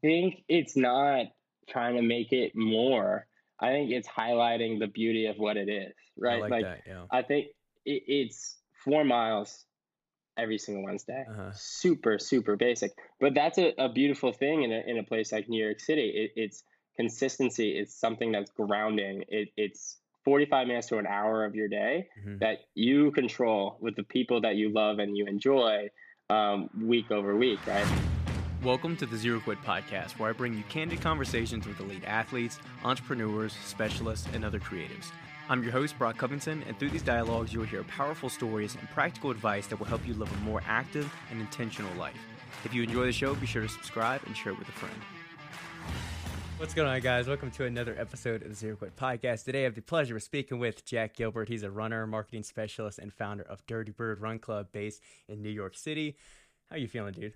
think it's not trying to make it more. I think it's highlighting the beauty of what it is, right? I like, that. Yeah. I think it, it's four miles every single Wednesday. Uh-huh. Super, super basic. But that's a, a beautiful thing in a, in a place like New York City. It, it's consistency. It's something that's grounding. It, it's 45 minutes to an hour of your day Mhm. that you control with the people that you love and you enjoy um, week over week, right? Welcome to the Zero Quit Podcast, where I bring you candid conversations with elite athletes, entrepreneurs, specialists, and other creatives. I'm your host, Brock Covington, and through these dialogues, you will hear powerful stories and practical advice that will help you live a more active and intentional life. If you enjoy the show, be sure to subscribe and share it with a friend. What's going on, guys? Welcome to another episode of the Zero Quit Podcast. Today, I have the pleasure of speaking with Jack Gilbert. He's a runner, marketing specialist, and founder of Dirty Bird Run Club based in New York City. How are you feeling, dude?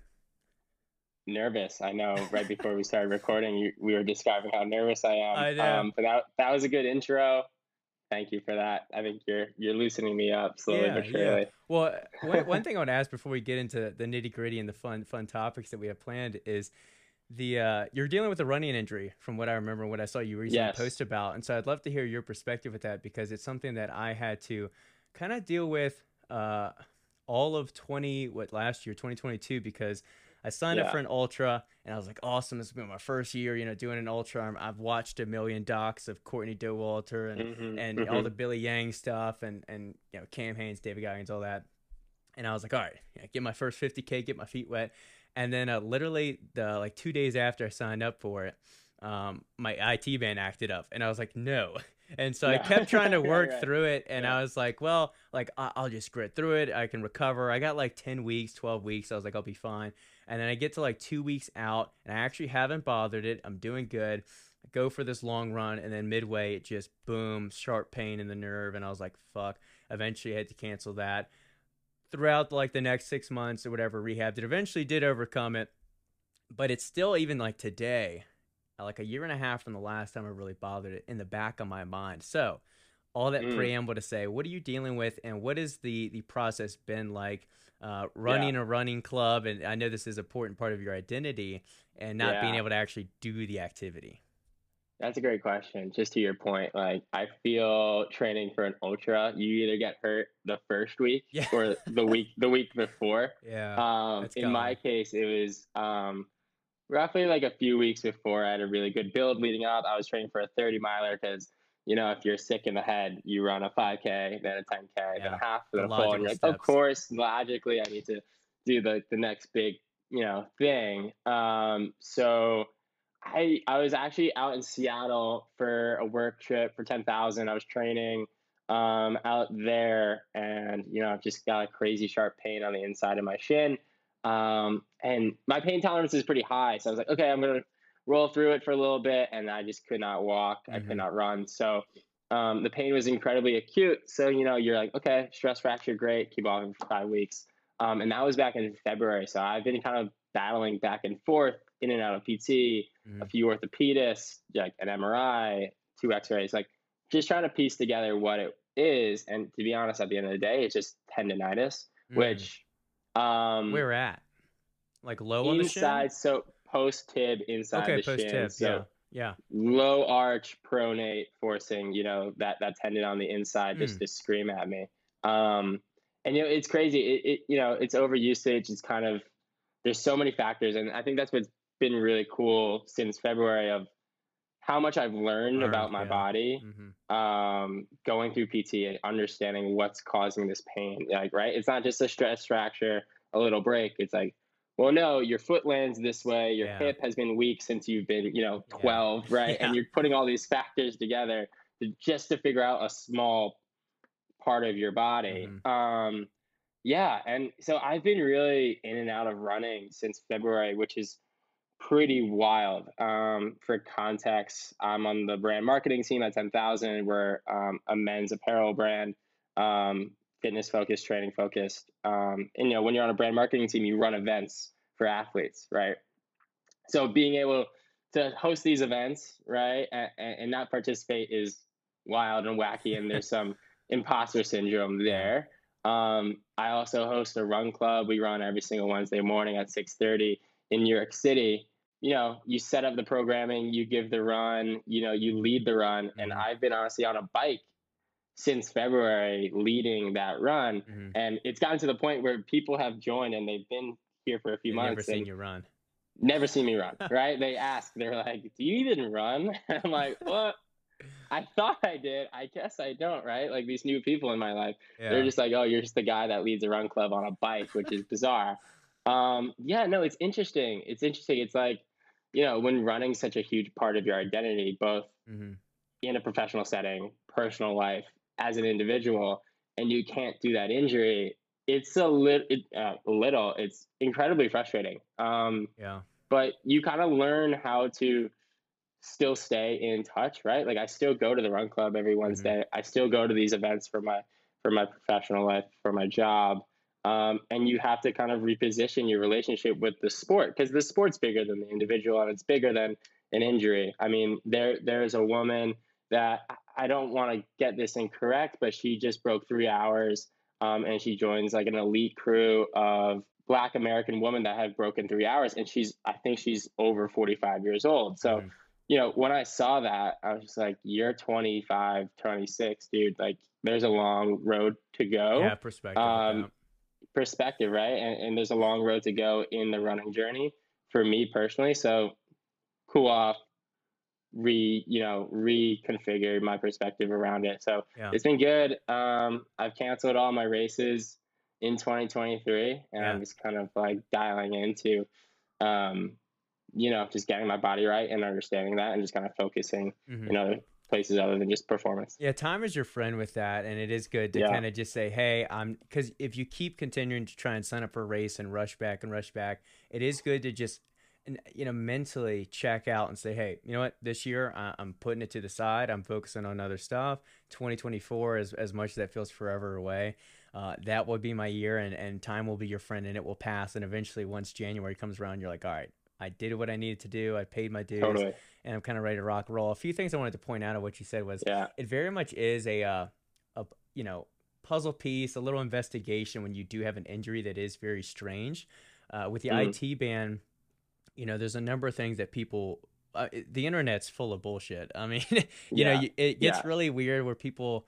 Nervous. I know right before we started recording, you, we were describing how nervous I am. I know. Um, but that, that was a good intro. Thank you for that. I think you're you're loosening me up slowly but surely. Well, one, one thing I want to ask before we get into the nitty gritty and the fun fun topics that we have planned is the uh, you're dealing with a running injury from what I remember what I saw you recently Yes. post about, and so I'd love to hear your perspective with that because it's something that I had to kind of deal with uh, all of 20 what last year 2022 because I signed up for an ultra and I was like, awesome, this will be my first year, you know, doing an ultra. I'm- I've watched a million docs of Courtney Dauwalter and Mhm, and all mhm. the Billy Yang stuff and and you know Cam Hanes, David Goggins, all that. And I was like, all right, yeah, get my first 50k, get my feet wet. And then uh, literally the like two days after I signed up for it, um, my IT band acted up, and I was like, no. And so I kept trying to work right. through it, and Yeah. I was like, well, like I- I'll just grit through it. I can recover. I got like 10 weeks, 12 weeks. I was like, I'll be fine. And then I get to like two weeks out, and I actually haven't bothered it. I'm doing good. I go for this long run, and then midway, it just boom, sharp pain in the nerve, and I was like, fuck. Eventually, I had to cancel that. Throughout like the next six months or whatever, rehabbed it. Eventually, did overcome it, but it's still even like today, like a year and a half from the last time I really bothered it, in the back of my mind. So, all that Mm. preamble to say, what are you dealing with, and what is the the process been like? Uh, running a running club, and I know this is an important part of your identity, and not being able to actually do the activity. That's a great question. Just to your point, like I feel training for an ultra, you either get hurt the first week Yeah. or the week the week before. Yeah. Um, in my case, it was um, roughly like a few weeks before I had a really good build leading up. I was training for a 30 miler because, you know, if you're sick in the head, you run a 5K, then a 10K, then Yeah, a half, the then a full. And you're like, of course, logically, I need to do the, the next big, you know, thing. Um, so I, I was actually out in Seattle for a work trip for 10,000. I was training um, out there and, you know, I've just got a crazy sharp pain on the inside of my shin. Um, and my pain tolerance is pretty high. So I was like, okay, I'm going to roll through it for a little bit. And I just could not walk. I Mhm. could not run. So um, the pain was incredibly acute. So, you know, you're like, okay, stress fracture, great. Keep walking for five weeks. Um, and that was back in February. So I've been kind of battling back and forth in and out of PT, a Mhm. few orthopedists, like an MRI, two X-rays, like just trying to piece together what it is. And to be honest, at the end of the day, it's just tendonitis, Mm. which um, where at? Like low on the shin. inside, so post tib inside Okay, the post shin, so Yeah. Yeah. low arch pronate forcing, you know, that that tendon on the inside just to scream at me. Um, and you know, it's crazy. It, it you know, it's overusage. It's kind of there's so many factors, and I think that's what's been really cool since February of how much I've learned, Learned, about my yeah. body, hmm um, going through PT and understanding what's causing this pain. Like, right? It's not just a stress fracture, a little break. It's like, well, no, your foot lands this way. Your Yeah. hip has been weak since you've been, you know, Yeah. 12, right? Yeah. And you're putting all these factors together to, just to figure out a small part of your body. Mhm. Um, yeah. And so I've been really in and out of running since February, which is pretty wild. Um, for context, I'm on the brand marketing team at 10,000. We're um, a men's apparel brand, um, fitness focused, training focused. Um, and you know, when you're on a brand marketing team, you run events for athletes, right? So being able to host these events, right, and, and not participate is wild and wacky, and there's some imposter syndrome there. Um, I also host a run club. We run every single Wednesday morning at 6:30 in New York City. you know, you set up the programming, you give the run, you know, you lead the run. Mm-hmm. And I've been honestly on a bike since February leading that run. Mm-hmm. And it's gotten to the point where people have joined and they've been here for a few They've months. Never seen you run. Never seen me run, right? they ask, they're like, Do you even run? I'm like, What? I thought I did. I guess I don't, right? Like these new people in my life, yeah. they're just like, Oh, you're just the guy that leads a run club on a bike, which is bizarre. um, yeah, no, it's interesting. It's interesting. It's like, you know, when running such a huge part of your identity, both mm-hmm. in a professional setting, personal life, as an individual, and you can't do that injury, it's a little, it, uh, little, it's incredibly frustrating. Um, yeah. But you kind of learn how to still stay in touch, right? Like I still go to the run club every mm-hmm. Wednesday. Mm-hmm. I still go to these events for my for my professional life, for my job. Um, and you have to kind of reposition your relationship with the sport because the sport's bigger than the individual and it's bigger than an injury. I mean, there there's a woman that I don't want to get this incorrect, but she just broke three hours um, and she joins like an elite crew of black American women that have broken three hours. And she's, I think she's over 45 years old. So, mm-hmm. you know, when I saw that, I was just like, you're 25, 26, dude. Like, there's a long road to go. Yeah, perspective. Um, perspective, right? And, and there's a long road to go in the running journey for me personally. So, cool off, re you know reconfigure my perspective around it so yeah. it's been good um i've canceled all my races in 2023 and yeah. i'm just kind of like dialing into um you know just getting my body right and understanding that and just kind of focusing mm-hmm. in other places other than just performance yeah time is your friend with that and it is good to yeah. kind of just say hey i'm because if you keep continuing to try and sign up for a race and rush back and rush back it is good to just and you know mentally check out and say hey you know what? This year I, am putting it to the side. I'm focusing on other stuff. 2024 is as much as that feels forever away uh, that will be my year and, and time will be your friend and it will pass. And eventually once january comes around you're like all right i did what i needed to do. I paid my dues totally. and i'm kind of ready to rock and roll. A few things i wanted to point out of what you said was yeah. it very much is a, uh, a you know puzzle piece a little investigation when you do have an injury that is very strange. Uh, with the mm-hmm. IT band you know, there's a number of things that people, uh, the internet's full of bullshit. I mean, you yeah. know, it gets yeah. really weird where people,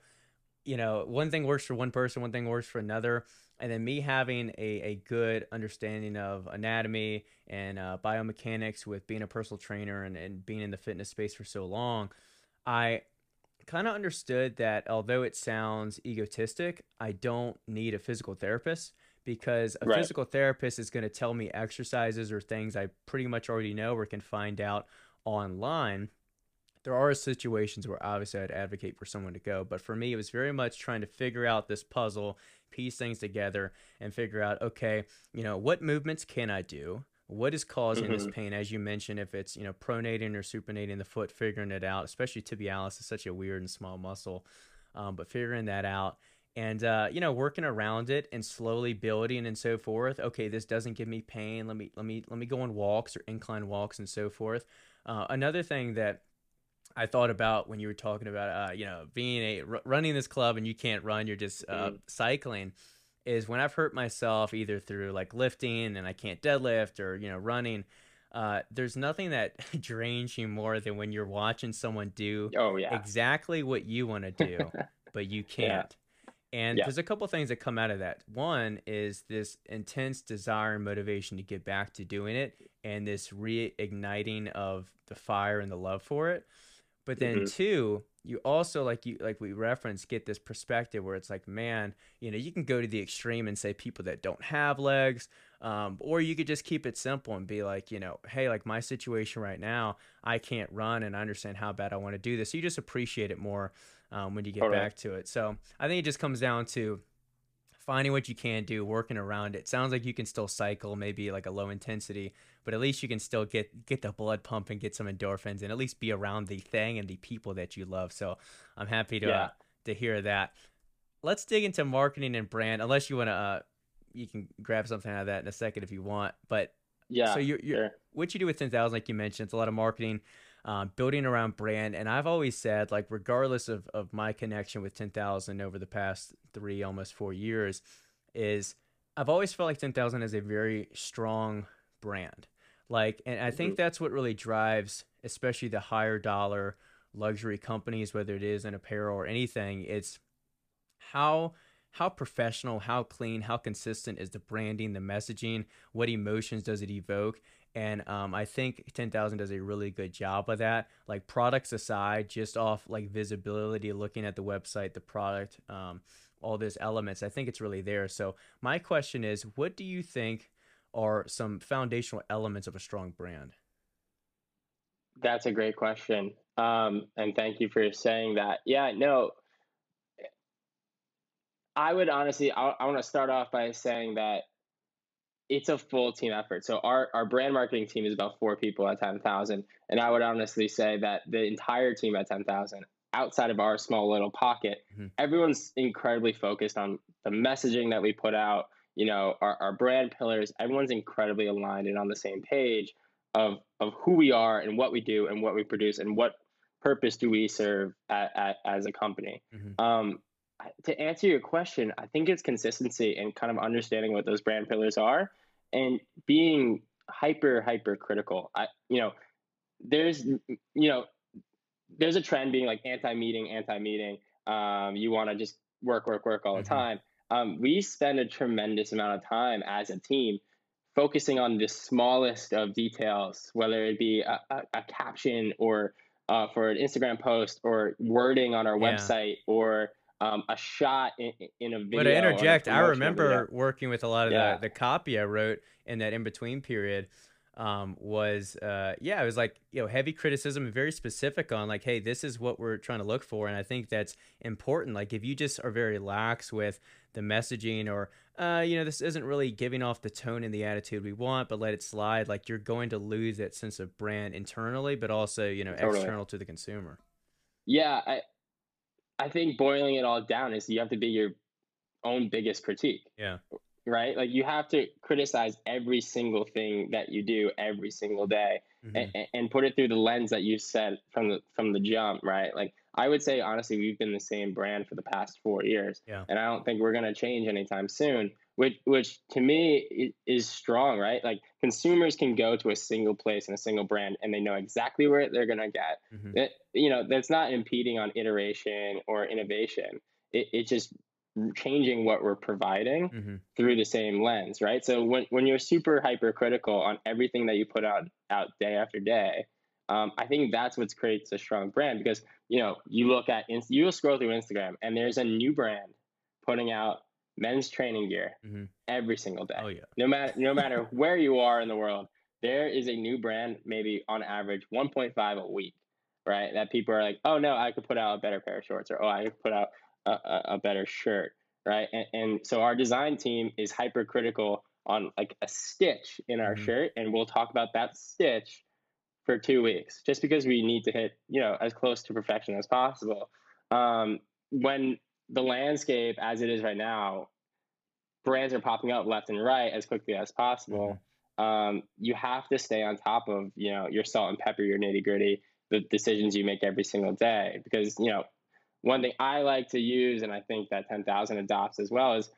you know, one thing works for one person, one thing works for another. And then me having a, a good understanding of anatomy and uh, biomechanics with being a personal trainer and, and being in the fitness space for so long, I kind of understood that although it sounds egotistic, I don't need a physical therapist because a right. physical therapist is going to tell me exercises or things I pretty much already know or can find out online. There are situations where obviously I'd advocate for someone to go, but for me, it was very much trying to figure out this puzzle, piece things together, and figure out okay, you know, what movements can I do? What is causing mm-hmm. this pain? As you mentioned, if it's you know pronating or supinating the foot, figuring it out, especially tibialis is such a weird and small muscle, um, but figuring that out and uh, you know working around it and slowly building and so forth okay this doesn't give me pain let me let me let me go on walks or incline walks and so forth uh, another thing that I thought about when you were talking about uh, you know being a r- running this club and you can't run you're just uh, mm-hmm. cycling is when I've hurt myself either through like lifting and I can't deadlift or you know running uh, there's nothing that drains you more than when you're watching someone do oh, yeah. exactly what you want to do but you can't and yeah. there's a couple things that come out of that. One is this intense desire and motivation to get back to doing it and this reigniting of the fire and the love for it. But then mm-hmm. two, you also like you like we referenced get this perspective where it's like, man, you know, you can go to the extreme and say people that don't have legs, um, or you could just keep it simple and be like, you know, hey, like my situation right now, I can't run and I understand how bad I want to do this. So you just appreciate it more um, when you get back to it. So I think it just comes down to finding what you can do, working around it. Sounds like you can still cycle, maybe like a low intensity, but at least you can still get get the blood pump and get some endorphins, and at least be around the thing and the people that you love. So I'm happy to yeah. uh, to hear that. Let's dig into marketing and brand. Unless you want to, uh, you can grab something out of that in a second if you want. But yeah, so you're, you're sure. what you do with ten thousand, like you mentioned, it's a lot of marketing um, building around brand. And I've always said, like, regardless of, of my connection with 10,000 over the past three, almost four years, is I've always felt like 10,000 is a very strong brand. Like, and I think mm-hmm. that's what really drives, especially the higher dollar luxury companies, whether it is in apparel or anything. It's how how professional, how clean, how consistent is the branding, the messaging, what emotions does it evoke? And um, I think 10,000 does a really good job of that. Like products aside, just off like visibility, looking at the website, the product, um, all those elements, I think it's really there. So my question is, what do you think are some foundational elements of a strong brand? That's a great question. Um, and thank you for saying that. Yeah, no, I would honestly, I, I want to start off by saying that it's a full team effort. So our, our brand marketing team is about four people at 10,000. And I would honestly say that the entire team at 10,000, outside of our small little pocket, mm-hmm. everyone's incredibly focused on the messaging that we put out, you know, our, our brand pillars. Everyone's incredibly aligned and on the same page of, of who we are and what we do and what we produce and what purpose do we serve at, at, as a company. Mm-hmm. Um, to answer your question, I think it's consistency and kind of understanding what those brand pillars are and being hyper hyper critical. I you know, there's you know, there's a trend being like anti-meeting, anti-meeting. Um, you want to just work, work, work all the mm-hmm. time. Um, we spend a tremendous amount of time as a team focusing on the smallest of details, whether it be a, a, a caption or uh, for an Instagram post or wording on our yeah. website or um, a shot in, in a video. But to interject, I remember working with a lot of yeah. the, the copy I wrote in that in between period. Um, was uh, yeah, it was like you know heavy criticism and very specific on like, hey, this is what we're trying to look for, and I think that's important. Like if you just are very lax with the messaging or uh, you know this isn't really giving off the tone and the attitude we want, but let it slide, like you're going to lose that sense of brand internally, but also you know totally. external to the consumer. Yeah, I I think boiling it all down is you have to be your own biggest critique. Yeah. Right? Like you have to criticize every single thing that you do every single day mm-hmm. and, and put it through the lens that you set from the from the jump, right? Like I would say honestly we've been the same brand for the past 4 years. Yeah. And I don't think we're going to change anytime soon which which to me is strong, right? Like consumers can go to a single place and a single brand, and they know exactly where they're gonna get. Mm-hmm. It, you know, that's not impeding on iteration or innovation. It, it's just changing what we're providing mm-hmm. through the same lens, right? So when when you're super hypercritical on everything that you put out out day after day, um, I think that's what creates a strong brand because you know you look at you scroll through Instagram and there's a new brand putting out men's training gear mm-hmm. every single day. Oh yeah. No matter no matter where you are in the world, there is a new brand maybe on average 1.5 a week, right? That people are like, oh no, I could put out a better pair of shorts, or oh I could put out a, a, a better shirt, right? And, and, so our design team is hypercritical on like a stitch in our mm-hmm. shirt, and we'll talk about that stitch for two weeks, just because we need to hit you know as close to perfection as possible. Um, when the landscape as it is right now, brands are popping up left and right as quickly as possible. Mm-hmm. Um, you have to stay on top of you know your salt and pepper, your nitty gritty, the decisions you make every single day. Because you know one thing I like to use, and I think that ten thousand adopts as well, is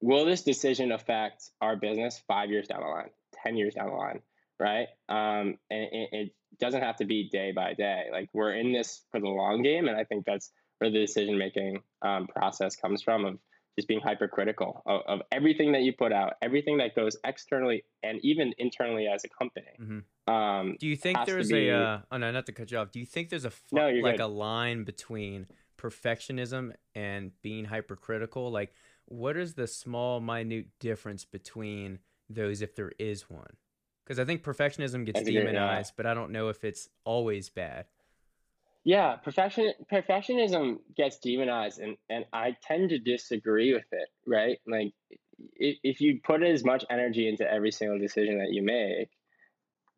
will this decision affect our business five years down the line, ten years down the line, right? Um, and it, it doesn't have to be day by day. Like we're in this for the long game, and I think that's where the decision making um, process comes from of just being hypercritical of, of everything that you put out, everything that goes externally and even internally as a company. Mm-hmm. Um, do you think there's be, a? Uh, oh no, not to cut you off. Do you think there's a fu- no, like good. a line between perfectionism and being hypercritical? Like, what is the small, minute difference between those, if there is one? Because I think perfectionism gets demonized, but I don't know if it's always bad. Yeah, perfection perfectionism gets demonized, and and I tend to disagree with it. Right, like if, if you put as much energy into every single decision that you make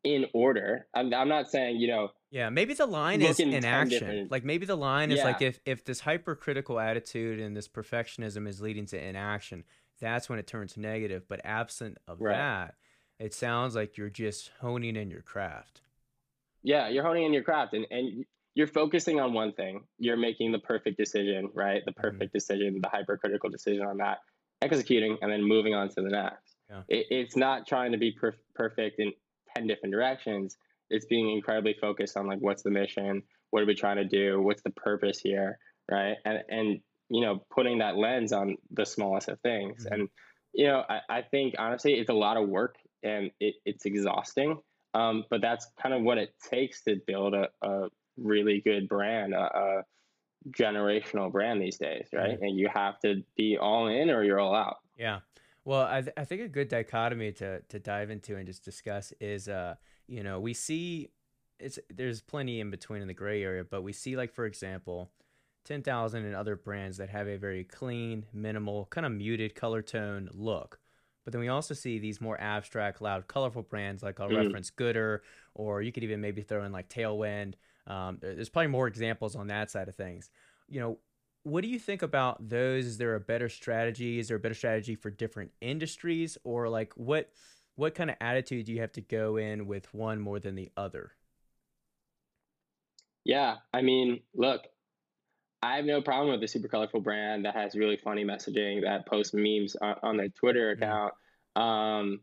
in order, I'm I'm not saying you know. Yeah, maybe the line is in action. Different... Like maybe the line is yeah. like if if this hypercritical attitude and this perfectionism is leading to inaction, that's when it turns negative. But absent of right. that, it sounds like you're just honing in your craft. Yeah, you're honing in your craft, and and you're focusing on one thing. You're making the perfect decision, right? The mm-hmm. perfect mm-hmm. decision, the hypercritical decision on that, executing, and then moving on to the next. Yeah. It, it's not trying to be per- perfect in 10 different directions. It's being incredibly focused on like what's the mission, what are we trying to do, what's the purpose here, right? And and you know, putting that lens on the smallest of things. Mm-hmm. And you know, I, I think honestly, it's a lot of work and it, it's exhausting. Um, but that's kind of what it takes to build a, a really good brand, a, a, generational brand these days, right? Mm-hmm. And you have to be all in or you're all out. Yeah. Well, I, th- I think a good dichotomy to, to dive into and just discuss is, uh, you know, we see it's there's plenty in between in the gray area, but we see like for example, 10,000 and other brands that have a very clean, minimal, kind of muted color tone look. But then we also see these more abstract, loud, colorful brands like I'll mm-hmm. reference Goodr, or you could even maybe throw in like Tailwind. Um, there's probably more examples on that side of things. You know, what do you think about those? Is there a better strategy? Is there a better strategy for different industries, or like what what kind of attitude do you have to go in with one more than the other? Yeah, I mean, look, I have no problem with a super colorful brand that has really funny messaging that posts memes on, on their Twitter mm-hmm. account. Um,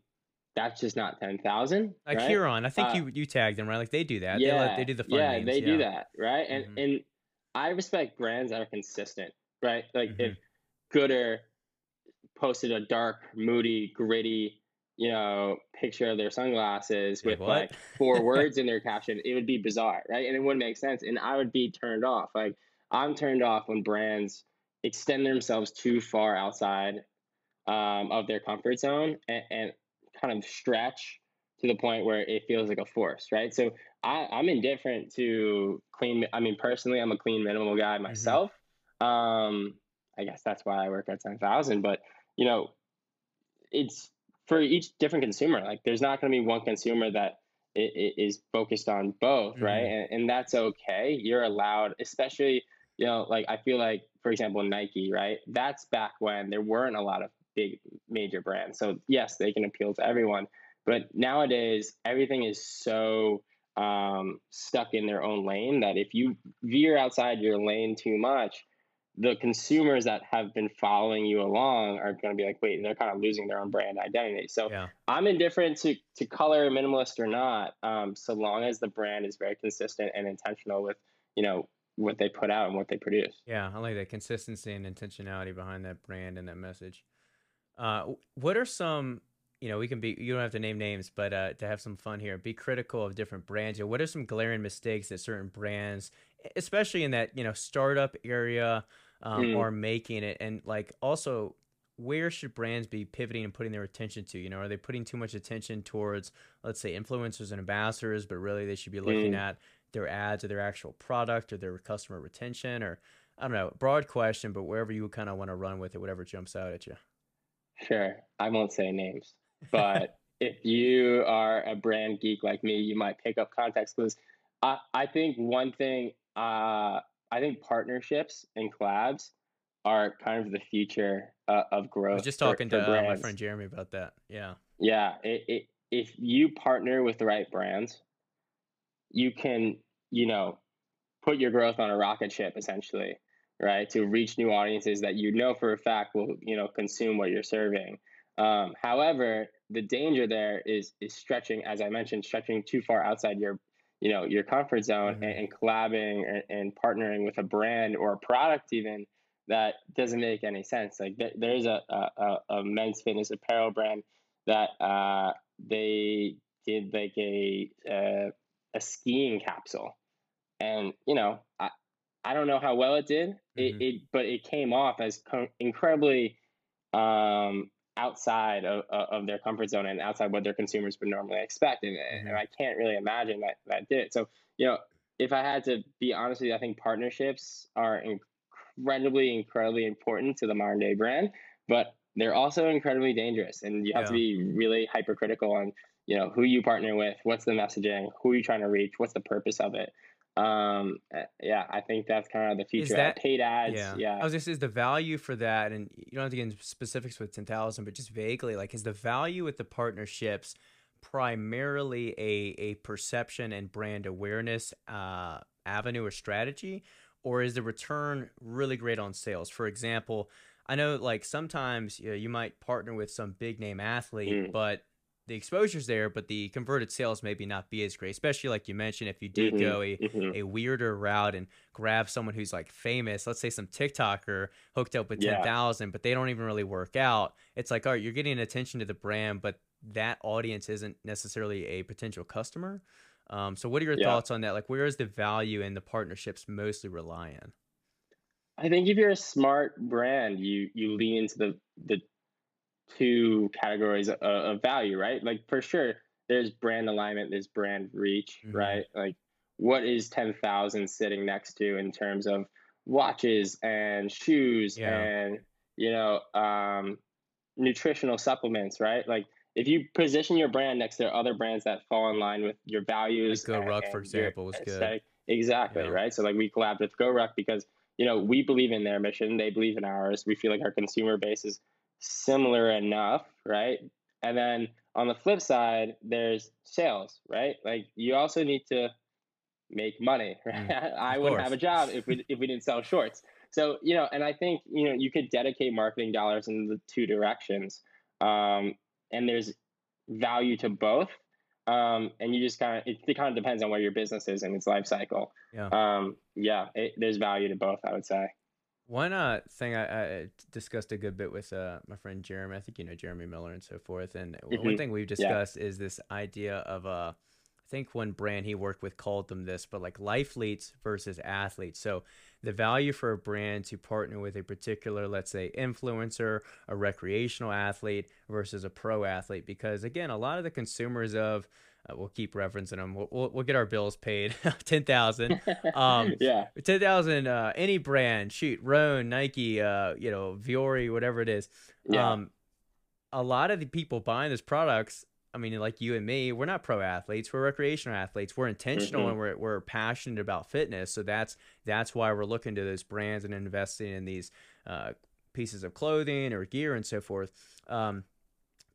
that's just not ten thousand. Like right? Huron, I think uh, you you tagged them right. Like they do that. Yeah, they, let, they do the fun yeah, memes. they yeah. do that right. And mm-hmm. and I respect brands that are consistent, right? Like mm-hmm. if Goodr posted a dark, moody, gritty, you know, picture of their sunglasses with like four words in their caption, it would be bizarre, right? And it wouldn't make sense, and I would be turned off. Like I'm turned off when brands extend themselves too far outside um, of their comfort zone and, and, kind of stretch to the point where it feels like a force, right? So I, I'm indifferent to clean. I mean, personally, I'm a clean minimal guy mm-hmm. myself. Mm-hmm. Um, I guess that's why I work at 10,000. But, you know, it's for each different consumer. Like, there's not going to be one consumer that is focused on both, mm-hmm. right? And, and that's okay. You're allowed, especially you know, like I feel like, for example, Nike, right? That's back when there weren't a lot of big major brands. So yes, they can appeal to everyone, but nowadays everything is so um, stuck in their own lane that if you veer outside your lane too much, the consumers that have been following you along are going to be like, wait, they're kind of losing their own brand identity. So yeah. I'm indifferent to, to color minimalist or not, um, so long as the brand is very consistent and intentional with, you know, what they put out and what they produce. Yeah, I like that consistency and intentionality behind that brand and that message. Uh, what are some, you know, we can be, you don't have to name names, but uh, to have some fun here, be critical of different brands. You know, what are some glaring mistakes that certain brands, especially in that, you know, startup area, um, mm. are making it? And like also, where should brands be pivoting and putting their attention to? You know, are they putting too much attention towards, let's say, influencers and ambassadors, but really they should be looking mm. at their ads or their actual product or their customer retention or I don't know, broad question, but wherever you kind of want to run with it, whatever jumps out at you. Sure. I won't say names, but if you are a brand geek like me, you might pick up context clues. I, I think one thing, uh, I think partnerships and collabs are kind of the future uh, of growth. I was just talking for, to for uh, my friend Jeremy about that. Yeah. Yeah. It, it, if you partner with the right brands, you can, you know, put your growth on a rocket ship essentially, right? To reach new audiences that you know for a fact will, you know, consume what you're serving. Um, however, the danger there is is stretching, as I mentioned, stretching too far outside your, you know, your comfort zone mm-hmm. and, and, collabing and, and, partnering with a brand or a product even that doesn't make any sense. Like th- there's a, a, a men's fitness apparel brand that uh, they did like a uh, a skiing capsule, and you know, I I don't know how well it did. Mm-hmm. It, it but it came off as co- incredibly um, outside of, of their comfort zone and outside what their consumers would normally expect, and, mm-hmm. and I can't really imagine that that did it. So you know, if I had to be honest with you, I think partnerships are incredibly, incredibly important to the modern day brand, but they're also incredibly dangerous, and you have yeah. to be really hypercritical on you know who you partner with what's the messaging who are you trying to reach what's the purpose of it um eh, yeah i think that's kind of the future that, paid ads yeah. yeah i was just is the value for that and you don't have to get into specifics with 10000 but just vaguely like is the value with the partnerships primarily a a perception and brand awareness uh avenue or strategy or is the return really great on sales for example i know like sometimes you, know, you might partner with some big name athlete mm. but the exposure's there, but the converted sales maybe not be as great. Especially like you mentioned, if you did Mm-hmm, go a, mhm. a weirder route and grab someone who's like famous, let's say some TikToker hooked up with Yeah. ten thousand, but they don't even really work out. It's like, all right, you're getting attention to the brand, but that audience isn't necessarily a potential customer. Um, so, what are your Yeah. thoughts on that? Like, where is the value in the partnerships mostly rely on? I think if you're a smart brand, you you lean into the the two categories of, of value, right? Like for sure, there's brand alignment, there's brand reach, Mhm. right? Like what is ten thousand sitting next to in terms of watches and shoes Yeah. and you know um, nutritional supplements, right? Like if you position your brand next to other brands that fall in line with your values, GoRuck, for example, was good. Exactly, Yeah. right? So like we collabed with GoRuck because you know we believe in their mission, they believe in ours. We feel like our consumer base is similar enough, right? And then on the flip side, there's sales, right? Like you also need to make money, right? I wouldn't have a job if we if we didn't sell shorts. So you know, and I think you know you could dedicate marketing dollars in the two directions, um, and there's value to both. Um, and you just kind of it, it kind of depends on where your business is in its life cycle. Yeah. Um, yeah, it, there's value to both, I would say. One uh, thing I, I discussed a good bit with uh, my friend Jeremy. I think you know Jeremy Miller and so forth. And w- one thing we've discussed is this idea of uh, I think one brand he worked with called them this, but like lifeletes versus athletes. So the value for a brand to partner with a particular, let's say, influencer, a recreational athlete versus a pro athlete, because again, a lot of the consumers of uh, we'll keep referencing them. We'll, we'll, we'll get our bills paid, ten thousand. Um, yeah, ten thousand, uh, any brand, shoot, Rhone, Nike, uh, you know, Vuori, whatever it is. yeah, Um, a lot of the people buying these products, I mean, like you and me, we're not pro athletes, we're recreational athletes. We're intentional Mhm. and we're we're passionate about fitness. So that's that's why we're looking to those brands and investing in these uh, pieces of clothing or gear and so forth. Um,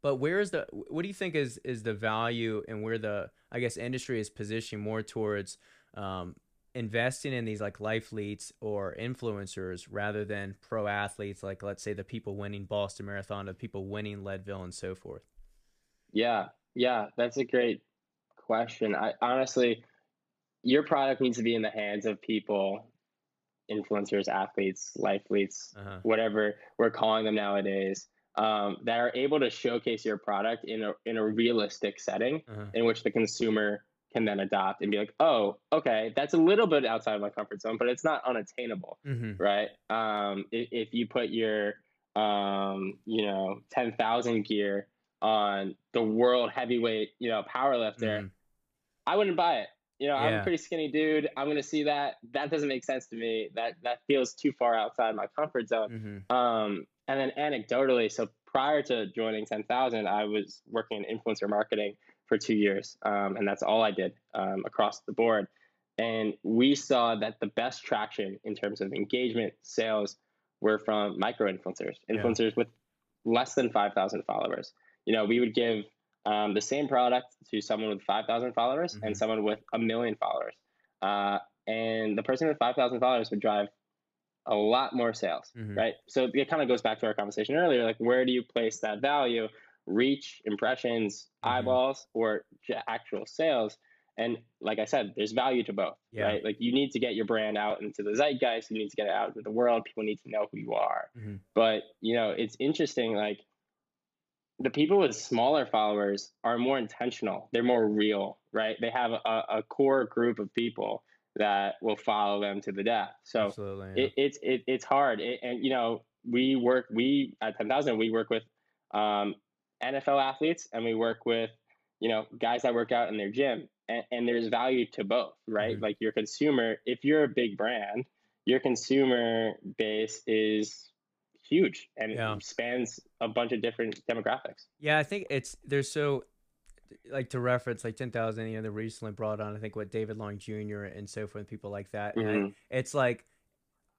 but where is the what do you think is is the value and where the I guess industry is positioning more towards um, investing in these like lifeletes or influencers rather than pro athletes like let's say the people winning Boston Marathon, the people winning Leadville and so forth. yeah, yeah. That's a great question. I honestly, your product needs to be in the hands of people, influencers, athletes, lifeletes, Uh-huh. whatever we're calling them nowadays, um, that are able to showcase your product in a in a realistic setting Uh-huh. in which the consumer can then adopt and be like, oh, okay, that's a little bit outside of my comfort zone, but it's not unattainable, hmm right? Um, if, if you put your um, you know, ten thousand gear on the world heavyweight, you know, power lifter, Mhm. I wouldn't buy it. You know, I'm a pretty skinny dude. I'm gonna see that. That doesn't make sense to me. That that feels too far outside my comfort zone. Mhm. Um, and then anecdotally, so prior to joining 10,000, I was working in influencer marketing for two years. Um, and that's all I did um, across the board. And we saw that the best traction in terms of engagement, sales, were from micro influencers, Yeah. influencers with less than 5,000 followers. You know, we would give um, the same product to someone with 5,000 followers Mhm. and someone with a million followers. Uh, and the person with 5,000 followers would drive a lot more sales, Mhm. right? So it kind of goes back to our conversation earlier. Like, where do you place that value? Reach, impressions, Mhm. eyeballs, or actual sales? And like I said, there's value to both, Yeah. right? Like, you need to get your brand out into the zeitgeist. You need to get it out into the world. People need to know who you are. Mhm. But you know, it's interesting. Like, the people with smaller followers are more intentional. They're more real, right? They have a, a core group of people that will follow them to the death. So yeah. it, it's it, it's hard, it, and you know we work we at ten thousand we work with um, NFL athletes and we work with you know guys that work out in their gym, and, and there's value to both, right? Mhm. Like your consumer, if you're a big brand, your consumer base is huge and Yeah. spans a bunch of different demographics. Yeah, I think it's there's so like to reference like ten thousand. You know, they recently brought on I think what David Long Jr. and so forth, people like that. And I- Mhm. it's like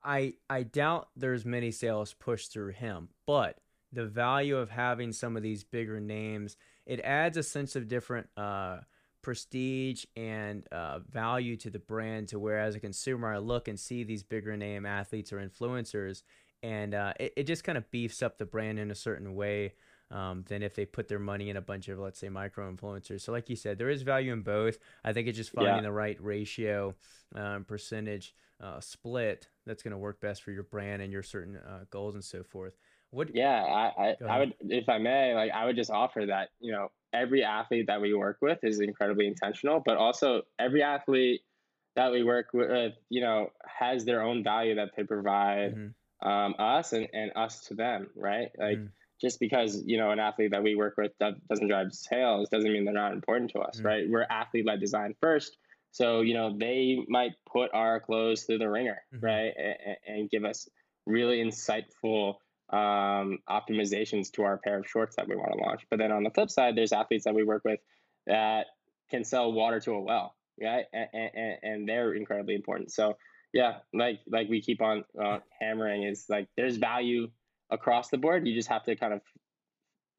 I I doubt there's many sales pushed through him, but the value of having some of these bigger names, it adds a sense of different uh prestige and uh, value to the brand to where as a consumer I look and see these bigger name athletes or influencers and uh, it, it just kind of beefs up the brand in a certain way um, than if they put their money in a bunch of let's say micro influencers. So like you said, there is value in both. I think it's just finding yeah. the right ratio, um, percentage uh, split that's going to work best for your brand and your certain uh, goals and so forth. What? Yeah, I I, I would if I may like I would just offer that you know every athlete that we work with is incredibly intentional, but also every athlete that we work with, you know, has their own value that they provide mm-hmm. um, us and, and us to them, right? Like, mm-hmm just because you know an athlete that we work with that doesn't drive sales doesn't mean they're not important to us mm-hmm. right? We're athlete led design first. So you know they might put our clothes through the ringer mm-hmm. right? And, and, give us really insightful um, optimizations to our pair of shorts that we want to launch. But then on the flip side there's athletes that we work with that can sell water to a well right? And, and, and they're incredibly important. So yeah like like we keep on uh, hammering is like there's value across the board. You just have to kind of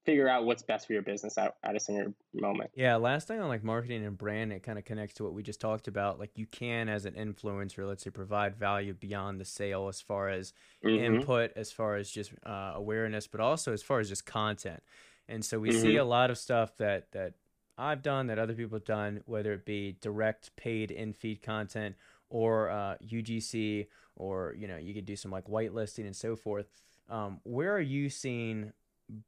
figure out what's best for your business at, at a single moment. Yeah, last thing on like marketing and brand, it kind of connects to what we just talked about. Like you can, as an influencer, let's say, provide value beyond the sale as far as mm-hmm. input, as far as just uh, awareness, but also as far as just content. And so we mm-hmm. see a lot of stuff that that I've done, that other people have done, whether it be direct paid in feed content or uh, UGC, or you know, you could do some like whitelisting and so forth um, where are you seeing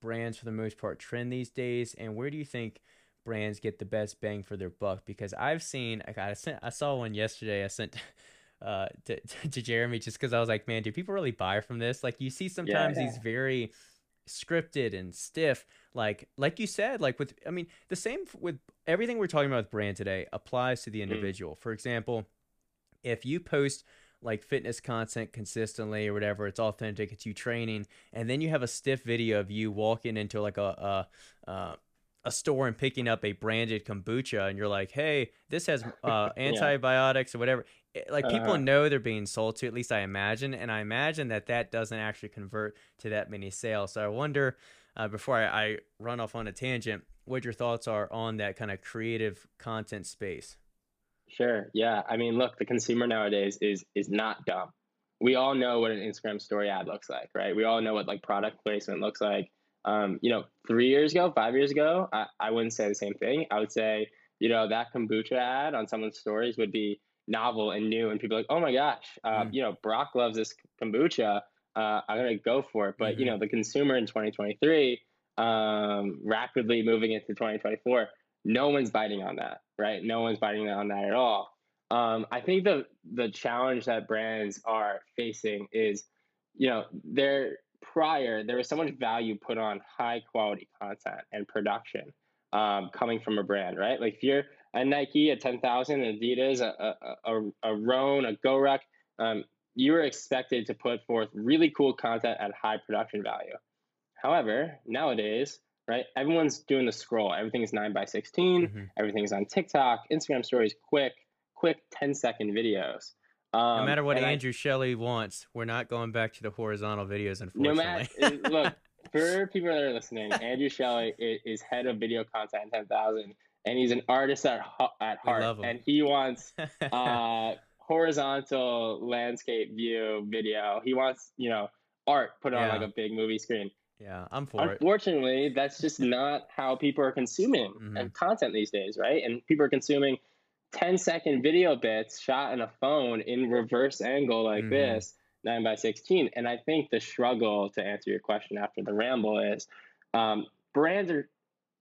brands for the most part trend these days, and where do you think brands get the best bang for their buck? Because I've seen, I sent, I saw one yesterday. I sent uh, to, to Jeremy just because I was like, man, do people really buy from this? Like, you see sometimes yeah, yeah. these very scripted and stiff like like you said like with i mean the same with everything we're talking about with brand today applies to the mm. individual mm. for example if you post like fitness content consistently or whatever. It's authentic. It's you training, and then you have a stiff video of you walking into like a a, uh, a store and picking up a branded kombucha, and you're like, "Hey, this has uh, antibiotics or whatever." Like people uh-huh. know they're being sold to. At least I imagine, and I imagine that that doesn't actually convert to that many sales. So I wonder, uh, before I, I run off on a tangent, what your thoughts are on that kind of creative content space. Sure. Yeah. I mean, look, the consumer nowadays is is not dumb. We all know what an Instagram story ad looks like, right? We all know what like product placement looks like. Um, you know, three years ago, five years ago, I, I wouldn't say the same thing. I would say, you know, that kombucha ad on someone's stories would be novel and new, and people like, oh my gosh, uh, mm. you know, Brock loves this kombucha. Uh, I'm gonna go for it. But mm-hmm. you know, the consumer in 2023, um, rapidly moving into 2024, no one's biting on that, right? No one's biting on that at all. Um, I think the the challenge that brands are facing is, you know, there prior there was so much value put on high quality content and production um, coming from a brand, right? Like if you're a Nike, a ten thousand, Adidas, a a a, a Rhone, a GoRuck, um, you were expected to put forth really cool content at high production value. However, nowadays right? Everyone's doing the scroll. Everything's 9 by 16. Mm-hmm. Everything's on TikTok, Instagram stories, quick, quick 10 second videos. Um, no matter what Andrew I, Shelley wants, we're not going back to the horizontal videos, unfortunately. No matter, look, for people that are listening, Andrew Shelley is, is head of video content 10,000, and he's an artist at, at heart. And he wants uh, horizontal landscape view video. He wants, you know, art put on yeah. like a big movie screen. Yeah, I'm for Unfortunately, it. Unfortunately, that's just not how people are consuming mm-hmm. content these days, right? And people are consuming 10 second video bits shot in a phone in reverse angle like mm-hmm. this, 9 by 16. And I think the struggle to answer your question after the ramble is um, brands are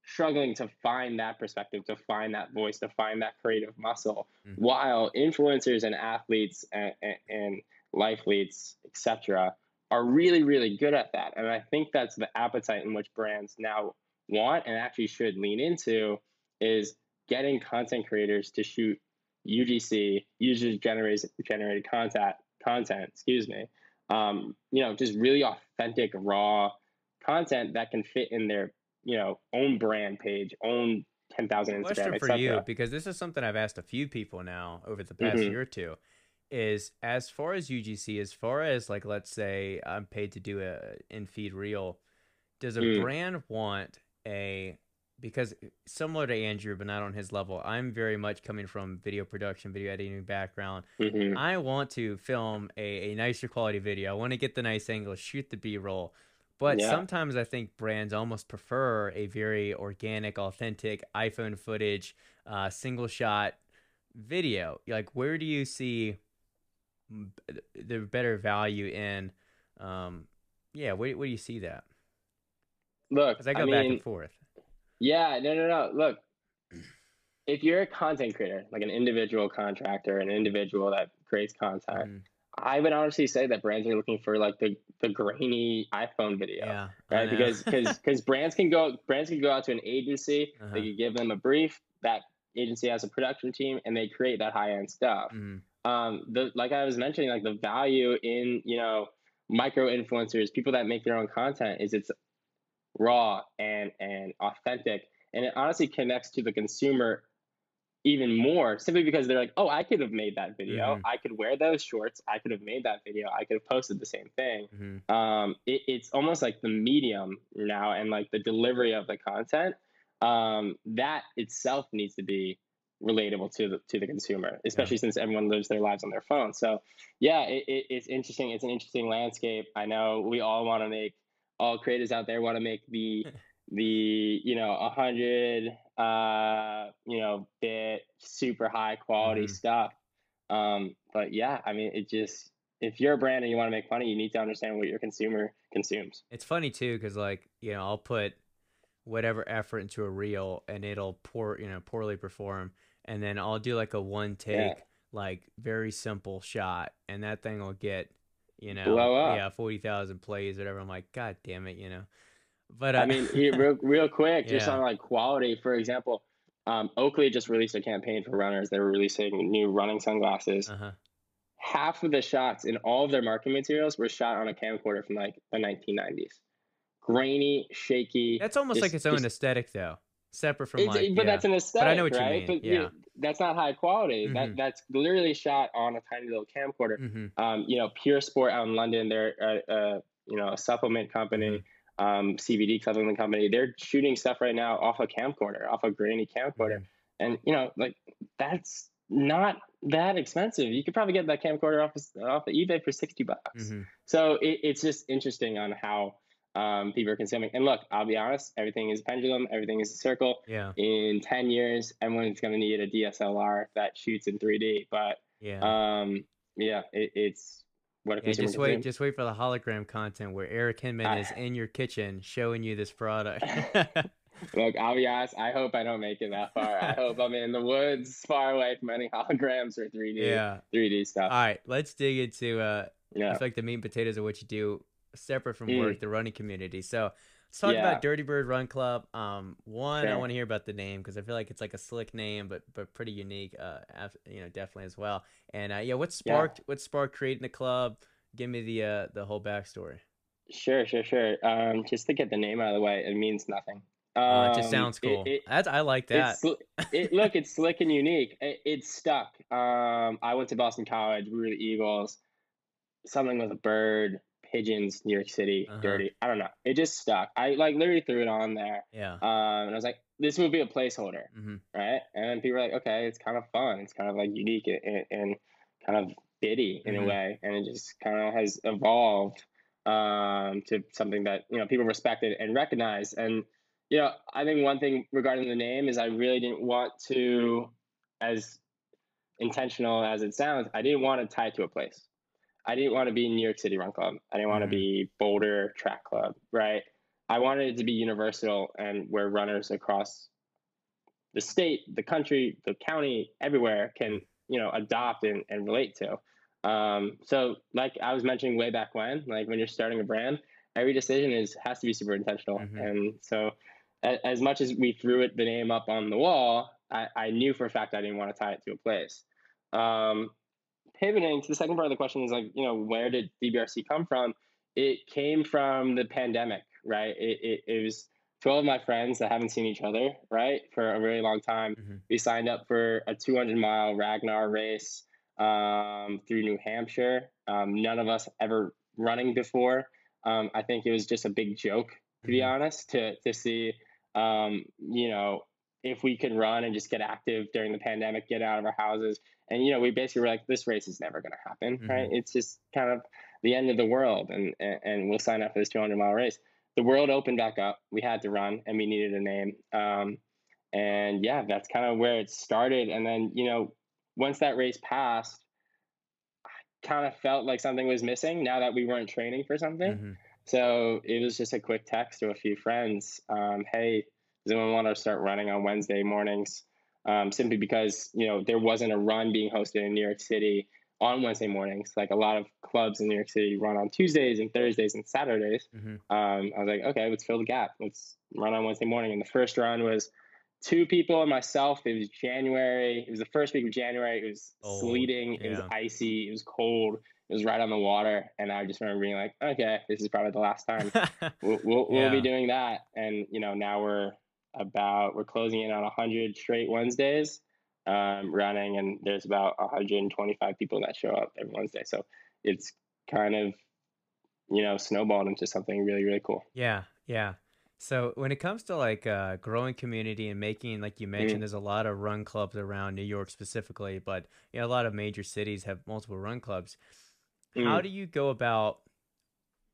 struggling to find that perspective, to find that voice, to find that creative muscle, mm-hmm. while influencers and athletes and, and, and lifeletes, etc., are really, really good at that. And I think that's the appetite in which brands now want and actually should lean into is getting content creators to shoot UGC, user generated generated content content, excuse me. Um, you know, just really authentic, raw content that can fit in their, you know, own brand page, own 10,000 Instagram, Question for you, because this is something I've asked a few people now over the past mm-hmm. year or two is as far as UGC, as far as like let's say I'm paid to do a in feed reel, does a mm. brand want a because similar to Andrew, but not on his level, I'm very much coming from video production, video editing background. Mm-hmm. I want to film a, a nicer quality video. I want to get the nice angles, shoot the B roll. But Yeah. sometimes I think brands almost prefer a very organic, authentic iPhone footage, uh, single shot video. Like, where do you see the better value in? Um, yeah, where, where do you see that? Look, Because I go I back and forth. Yeah, no, no, no. Look, if you're a content creator, like an individual contractor, an individual that creates content, Mhm. I would honestly say that brands are looking for like the the grainy iPhone video, Yeah, right? Because because because brands can go brands can go out to an agency, Uh-huh. they could give them a brief. That agency has a production team, and they create that high end stuff. Mhm. Um, the like I was mentioning, like the value in you know micro influencers, people that make their own content, is it's raw and and authentic. And it honestly connects to the consumer even more simply because they're like oh i could have made that video. Mhm. i could wear those shorts. I could have made that video. I could have posted the same thing. Mhm. um, it, it's almost like the medium now and like the delivery of the content um, that itself needs to be relatable to the to the consumer especially since everyone lives their lives on their phone. So yeah it, it, it's interesting. It's an interesting landscape. I know we all want to make all creators out there want to make the the you know a hundred uh you know bit super high quality Mhm. stuff. Um but yeah i mean it just if you're a brand and you want to make money you need to understand what your consumer consumes. It's funny too, because like you know, I'll put whatever effort into a reel, and it'll poor, you know, poorly perform, and then I'll do like a one take, Yeah. like very simple shot, and that thing will get, you know, yeah, forty thousand plays, whatever. I'm like, God damn it, you know. But uh, i mean here, real, real quick just on like quality for example um, oakley just released a campaign for runners they were releasing new running sunglasses uh-huh. half of the shots in all of their marketing materials were shot on a camcorder from like the 1990s grainy shaky that's almost like its own just- aesthetic though, separate from It's- like, but yeah. that's an aesthetic, know what you right? mean, But you- yeah. that's not high quality. Mhm. That that's literally shot on a tiny little camcorder. hmm Um, you know, Pure Sport out in London, they're a, a you know a supplement company, Mm-hmm. um, CBD supplement company. They're shooting stuff right now off a camcorder, off a grainy camcorder, Mhm. and you know, like that's not that expensive. You could probably get that camcorder off of, off of eBay for sixty bucks. hmm So it, it's just interesting on how um, people are consuming. And look, I'll be honest, everything is a pendulum, everything is a circle yeah, in 10 years everyone's going to need a dslr that shoots in 3d but yeah. um yeah it, it's what a Yeah, just wait, just wait for the hologram content where Eric Hinman I- is in your kitchen showing you this product. look i'll be honest i hope i don't make it that far i hope i'm in the woods far away from any holograms or 3d yeah. 3d stuff All right, let's dig into uh, yeah I feel like the meat and potatoes of what you do separate from Mm. work, the running community. So let's talk Yeah. about Dirty Bird Run Club. Um, one, I want to hear about the name because I feel like it's like a slick name, but but pretty unique. Uh, af- you know, definitely as well. And uh, yeah, what Yeah. sparked what sparked creating the club? Give me the uh the whole backstory. sure sure sure um just to get the name out of the way it means nothing um, Uh, it just sounds it- cool. it- That's I like that. It, look, it's slick and unique. It, it's stuck. Um, I went to Boston College. We were the Eagles. Something with a bird, pigeons, New York City, Uh-huh. dirty. I don't know. It just stuck. I like literally threw it on there. yeah. Um, and I was like, this would be a placeholder, hmm right? And people were like, okay, it's kind of fun. It's kind of like unique and, and kind of bitty in Mhm. a way, and it just kind of has evolved um, to something that you know people respected and recognized. And you know, I think one thing regarding the name is I really didn't want to, as intentional as it sounds, I didn't want to tie it to a place. I didn't want to be New York City Run Club. I didn't want to be Boulder Track Club, right? I wanted it to be universal and where runners across the state, the country, the county, everywhere can, you know, adopt and, and relate to. Um, so like I was mentioning way back when, like when you're starting a brand, every decision is has to be super intentional. Mhm. And so a, as much as we threw it the name up on the wall, I, I knew for a fact I didn't want to tie it to a place. Um, pivoting to the second part of the question is like, you know, where did DBRC come from? It came from the pandemic, right? It, it, it was 12 of my friends that haven't seen each other, right, for a really long time. Mhm. We signed up for a 200 mile Ragnar race um, through New Hampshire. Um, none of us ever running before. Um, I think it was just a big joke, to be Mhm. honest, to to see, um, you know, if we could run and just get active during the pandemic, get out of our houses, and you know, we basically were like, this race is never going to happen, right? It's just kind of the end of the world, and, and and we'll sign up for this 200 mile race. the world opened back up. We had to run, and we needed a name. Um, and yeah, that's kind of where it started. And then you know, once that race passed, I kind of felt like something was missing. Now that we weren't training for something, mm-hmm. so it was just a quick text to a few friends. Um, hey, does anyone want to start running on Wednesday mornings? Um, simply because you know there wasn't a run being hosted in New York City on Wednesday mornings. Like a lot of clubs in New York City run on Tuesdays and Thursdays and Saturdays. Mm-hmm. Um, I was like, okay, let's fill the gap. Let's run on Wednesday morning. And the first run was two people and myself. It was January. It was the first week of January. It was oh, sleeting. Yeah. It was icy. It was cold. It was right on the water. And I just remember being like, okay, this is probably the last time we'll, we'll, yeah. we'll be doing that. And, you know, now we're about, we're closing in on 100 straight Wednesdays um, running, and there's about 125 people that show up every Wednesday. So it's kind of, you know, snowballed into something really, really cool. Yeah, yeah. So when it comes to like uh, growing community and making, like you mentioned, mm-hmm. there's a lot of run clubs around New York specifically, but you know, a lot of major cities have multiple run clubs. Mm-hmm. How do you go about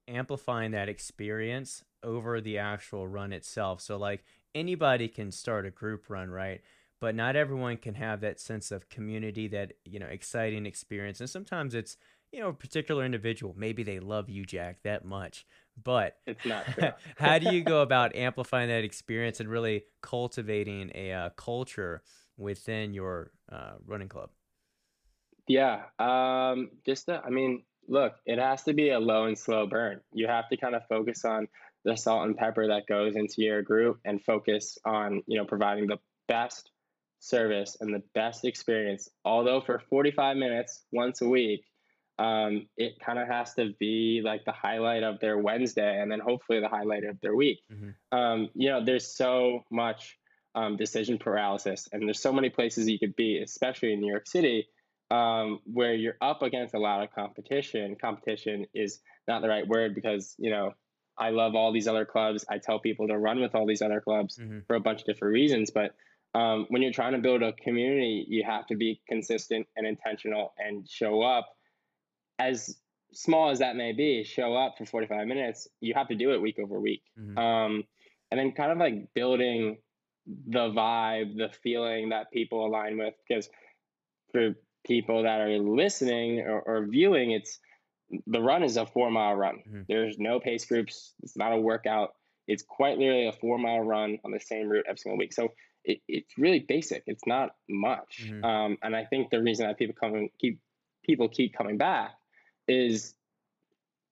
amplifying that experience over the actual run itself? So like anybody can start a group run, right? but not everyone can have that sense of community that you know exciting experience. And sometimes it's you know a particular individual maybe they love you jack that much. But it's not how do you go about amplifying that experience and really cultivating a uh, culture within your uh, running club? Yeah um just i mean look it has to be a low and slow burn. You have to kind of focus on the salt and pepper that goes into your group and focus on you know providing the best service and the best experience. Although for 45 minutes once a week, um, it kind of has to be like the highlight of their Wednesday and then hopefully the highlight of their week. Mm-hmm. Um, you know, there's so much um, decision paralysis and there's so many places you could be, especially in New York City, um, where you're up against a lot of competition. Competition is not the right word because, you know, I love all these other clubs. I tell people to run with all these other clubs mm-hmm. for a bunch of different reasons, but um, when you're trying to build a community, you have to be consistent and intentional and show up as small as that may be, show up for 45 minutes. You have to do it week over week. Mm-hmm. Um, and then kind of like building the vibe, the feeling that people align with. Because for people that are listening or, or viewing, it's the run is a four mile run. Mm-hmm. There's no pace groups. It's not a workout. It's quite literally a four mile run on the same route every single week. So it, it's really basic. It's not much. Mm-hmm. Um, and I think the reason that people come keep people keep coming back is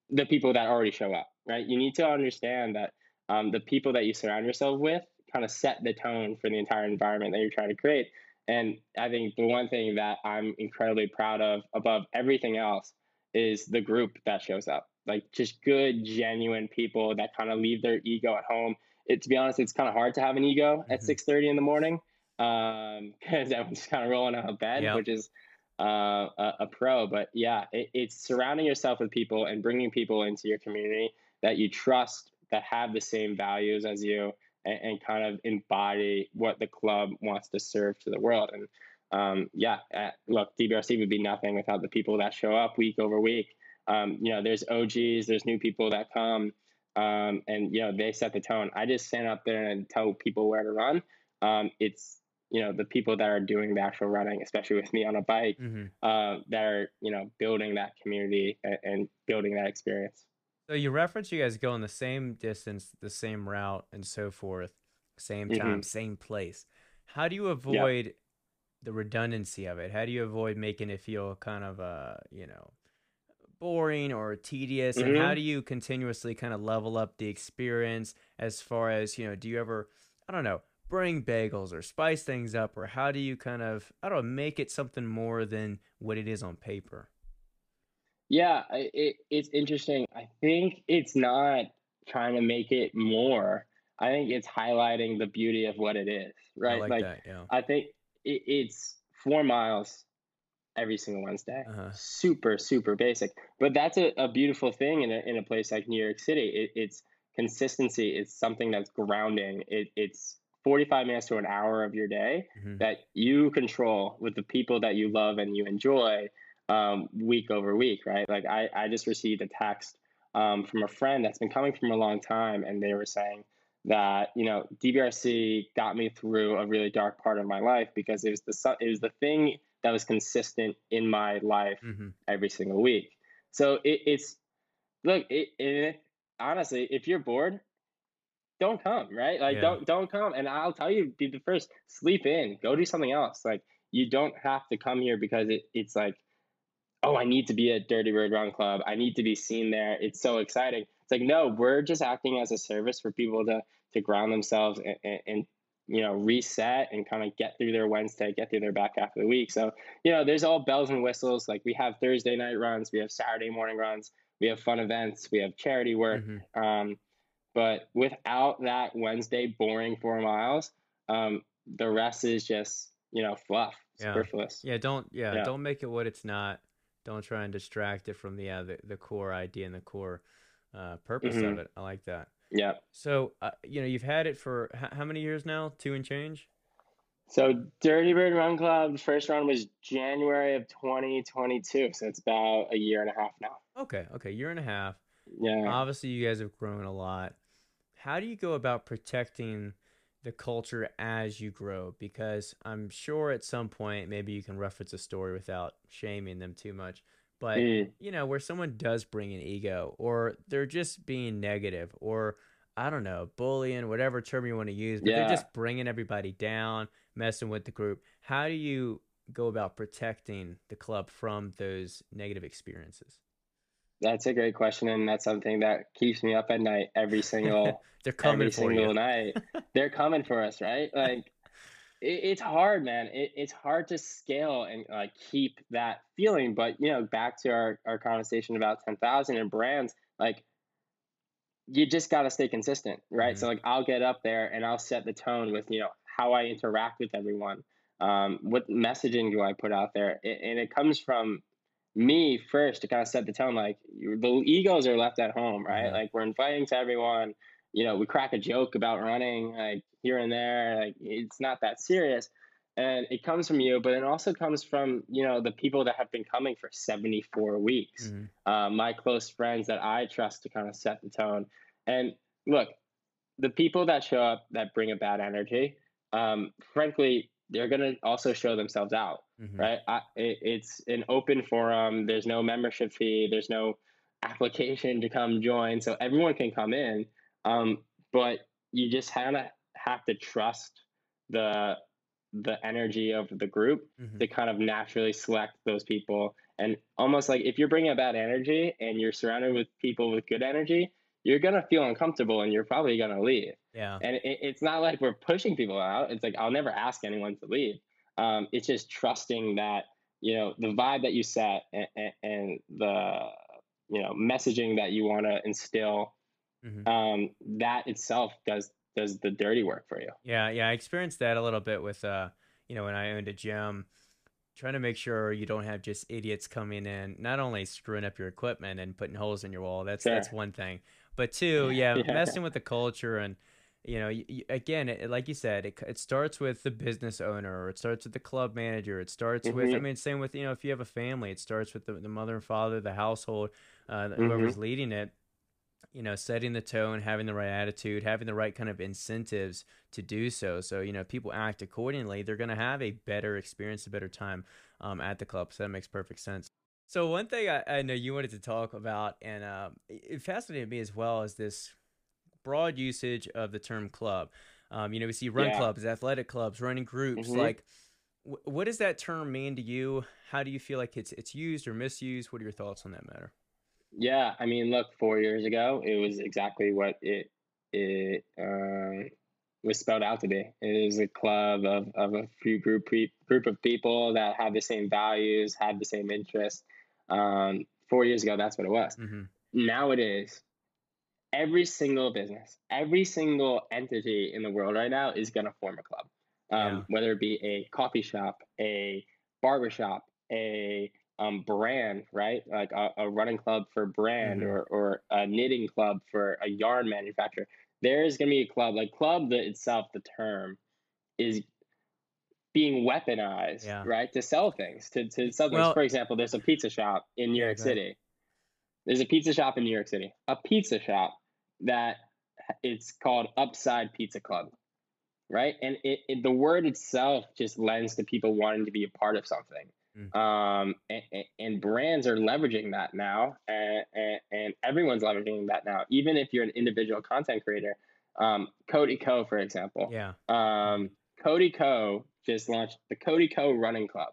the people that already show up, right? You need to understand that um, the people that you surround yourself with kind of set the tone for the entire environment that you're trying to create. And I think the one thing that I'm incredibly proud of above everything else is the group that shows up. Like just good, genuine people that kind of leave their ego at home it, to be honest, it's kind of hard to have an ego mm-hmm. at 6:30 in the morning because um, everyone's kind of rolling out of bed, yep. which is uh, a, a, pro. But yeah, it, it's surrounding yourself with people and bringing people into your community that you trust, that have the same values as you, and, and kind of embody what the club wants to serve to the world. And um, yeah, uh, look, DBRC would be nothing without the people that show up week over week. Um, you know, there's OGs, there's new people that come um, and you know they set the tone. I just stand up there and tell people where to run. Um, it's you know the people that are doing the actual running, especially with me on a bike, mm-hmm. uh, that are you know building that community and, and building that experience. So you reference you guys go on the same distance, the same route, and so forth, same time, mm-hmm. same place. How do you avoid the redundancy of it? How do you avoid making it feel kind of uh, you know boring or tedious mm-hmm. and how mm-hmm. do you continuously kind of level up the experience as far as you know do you ever i don't know bring bagels or spice things up or how do you kind of i don't know make it something more than what it is on paper yeah it, it's interesting i think it's not trying to make it more i think it's highlighting the beauty of what it is right I like, like that, yeah. i think it, it's four miles every single Wednesday. Uh-huh. Super, super basic. But that's a, a beautiful thing in a, in a place like New York City. It, it's consistency. It's something that's grounding. It, it's 45 minutes to an hour of your day mm-hmm. that you control with the people that you love and you enjoy um, week over week, right? Like I, I just received a text um, from a friend that's been coming from a long time, and they were saying that you know DBRC got me through a really dark part of my life because it was the it was the thing that was consistent in my life mm-hmm. every single week. So it, it's look, it, it, honestly, if you're bored, don't come, right? Like yeah. don't don't come. And I'll tell you, be the first. Sleep in. Go do something else. Like you don't have to come here because it, it's like, oh, I need to be at Dirty Bird Run Club. I need to be seen there. It's so exciting. It's like no, we're just acting as a service for people to to ground themselves and, and, and you know reset and kind of get through their Wednesday, get through their back half of the week. So you know, there's all bells and whistles. Like we have Thursday night runs, we have Saturday morning runs, we have fun events, we have charity work. Mm-hmm. Um, but without that Wednesday boring four miles, um, the rest is just you know fluff, yeah. superfluous. Yeah, don't yeah, yeah, don't make it what it's not. Don't try and distract it from the uh, the, the core idea and the core uh, purpose mm-hmm. of it. I like that. Yeah. So uh, you know you've had it for h- how many years now? Two and change. So Dirty Bird Run Club first run was January of 2022. So it's about a year and a half now. Okay. Okay. Year and a half. Yeah. Obviously, you guys have grown a lot how do you go about protecting the culture as you grow? Because I'm sure at some point maybe you can reference a story without shaming them too much. But mm. you know, where someone does bring an ego or they're just being negative or I don't know, bullying, whatever term you want to use, but yeah. they're just bringing everybody down, messing with the group. How do you go about protecting the club from those negative experiences? That's a great question, and that's something that keeps me up at night every single. They're coming every for single you. night. They're coming for us, right? Like, it, it's hard, man. It, it's hard to scale and like keep that feeling. But you know, back to our our conversation about ten thousand and brands, like you just got to stay consistent, right? Mm-hmm. So like I'll get up there and I'll set the tone with you know how I interact with everyone. Um, what messaging do I put out there? It, and it comes from me first to kind of set the tone. Like the egos are left at home, right? Mm-hmm. Like we're inviting to everyone. You know, we crack a joke about running like here and there. Like it's not that serious, and it comes from you, but it also comes from you know the people that have been coming for seventy four weeks. Mm-hmm. Uh, my close friends that I trust to kind of set the tone. And look, the people that show up that bring a bad energy, um, frankly, they're going to also show themselves out, mm-hmm. right? I, it, it's an open forum. There's no membership fee. There's no application to come join. So everyone can come in. Um, but you just kind of have to trust the the energy of the group mm-hmm. to kind of naturally select those people and almost like if you're bringing a bad energy and you're surrounded with people with good energy you're gonna feel uncomfortable and you're probably gonna leave. Yeah. And it, it's not like we're pushing people out. It's like I'll never ask anyone to leave. Um, it's just trusting that you know the vibe that you set and, and, and the you know messaging that you want to instill. Mm-hmm. Um, that itself does does the dirty work for you. Yeah, yeah, I experienced that a little bit with uh, you know, when I owned a gym trying to make sure you don't have just idiots coming in not only screwing up your equipment and putting holes in your wall that's sure. that's one thing but two, yeah, yeah. messing with the culture and you know, you, again, it, like you said, it, it starts with the business owner, or it starts with the club manager. It starts mm-hmm. with, I mm-hmm. mean, same with you know, if you have a family, it starts with the, the mother and father, the household, uh, mm-hmm. whoever's leading it. You know, setting the tone, having the right attitude, having the right kind of incentives to do so. So you know, people act accordingly. They're going to have a better experience, a better time um, at the club. So that makes perfect sense. So one thing I, I know you wanted to talk about, and um, it fascinated me as well, is this broad usage of the term club. Um, you know, we see run yeah. clubs, athletic clubs, running groups. Mm-hmm. Like, w- what does that term mean to you? How do you feel like it's it's used or misused? What are your thoughts on that matter? Yeah, I mean, look, four years ago, it was exactly what it it um, was spelled out to be. It is a club of, of a few group group of people that have the same values, had the same interests, um, four years ago, that's what it was. Mm-hmm. Nowadays, every single business, every single entity in the world right now is going to form a club, um, yeah. whether it be a coffee shop, a barbershop, a um, brand, right? Like a, a, running club for brand mm-hmm. or, or a knitting club for a yarn manufacturer. There is going to be a club, like club the, itself, the term is being weaponized, yeah. right, to sell things, to, to sell things. Well, For example, there's a pizza shop in New York City. There's a pizza shop in New York City, a pizza shop that it's called Upside Pizza Club, right? And it, it the word itself just lends to people wanting to be a part of something. Mm. Um, and, and, brands are leveraging that now, and, and, and, everyone's leveraging that now. Even if you're an individual content creator, um, Cody Ko, for example. Yeah. Um, Cody Ko just launched the Cody Ko Running Club.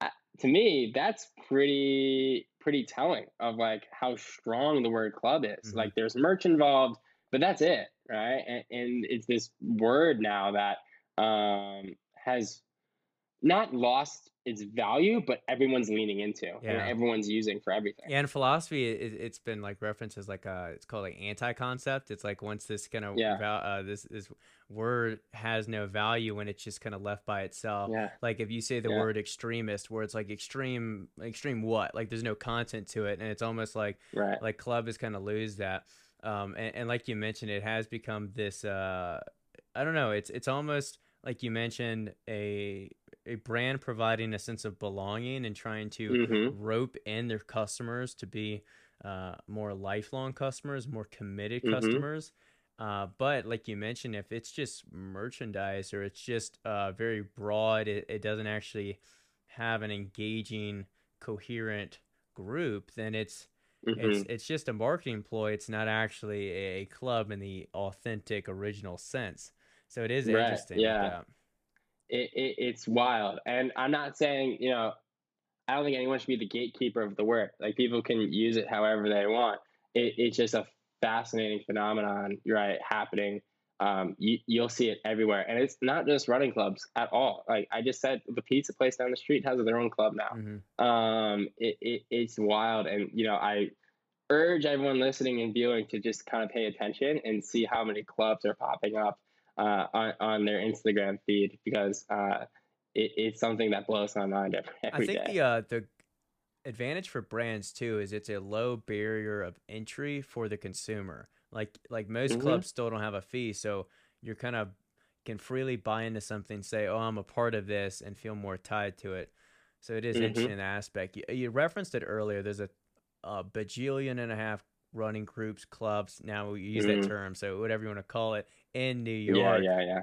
Uh, to me, that's pretty pretty telling of like how strong the word club is. Mm-hmm. Like there's merch involved, but that's it, right? And, and it's this word now that um, has not lost its value, but everyone's leaning into yeah. and everyone's using for everything. And philosophy, it, has been like referenced as like a, it's called like anti-concept. It's like once this kind of yeah. uh, this this word has no value when it's just kind of left by itself. Yeah. Like if you say the yeah. word extremist, where it's like extreme, extreme what? Like there's no content to it, and it's almost like right. like club is kind of lose that. Um, and, and like you mentioned, it has become this. Uh, I don't know. It's it's almost like you mentioned a a brand providing a sense of belonging and trying to mm-hmm. rope in their customers to be uh, more lifelong customers, more committed mm-hmm. customers. Uh, but like you mentioned, if it's just merchandise or it's just uh, very broad, it, it doesn't actually have an engaging, coherent group, then it's mm-hmm. it's it's just a marketing ploy. It's not actually a club in the authentic, original sense. So it is right. interesting. Yeah. It, it, it's wild. And I'm not saying, you know, I don't think anyone should be the gatekeeper of the word. Like people can use it however they want. It, it's just a fascinating phenomenon, right, happening. Um, you, you'll see it everywhere. And it's not just running clubs at all. Like I just said, the pizza place down the street has their own club now. Mm-hmm. Um, it, it, it's wild. And, you know, I urge everyone listening and viewing to just kind of pay attention and see how many clubs are popping up uh, on, on their Instagram feed because uh, it, it's something that blows my mind every, every I think day. the uh, the advantage for brands too is it's a low barrier of entry for the consumer. Like like most mm-hmm. clubs still don't have a fee, so you're kind of can freely buy into something, say, "Oh, I'm a part of this," and feel more tied to it. So it is mm-hmm. interesting aspect. You, you, referenced it earlier. There's a, a bajillion and a half running groups, clubs. Now we use mm-hmm. that term, so whatever you want to call it, in New York. Yeah, yeah, yeah.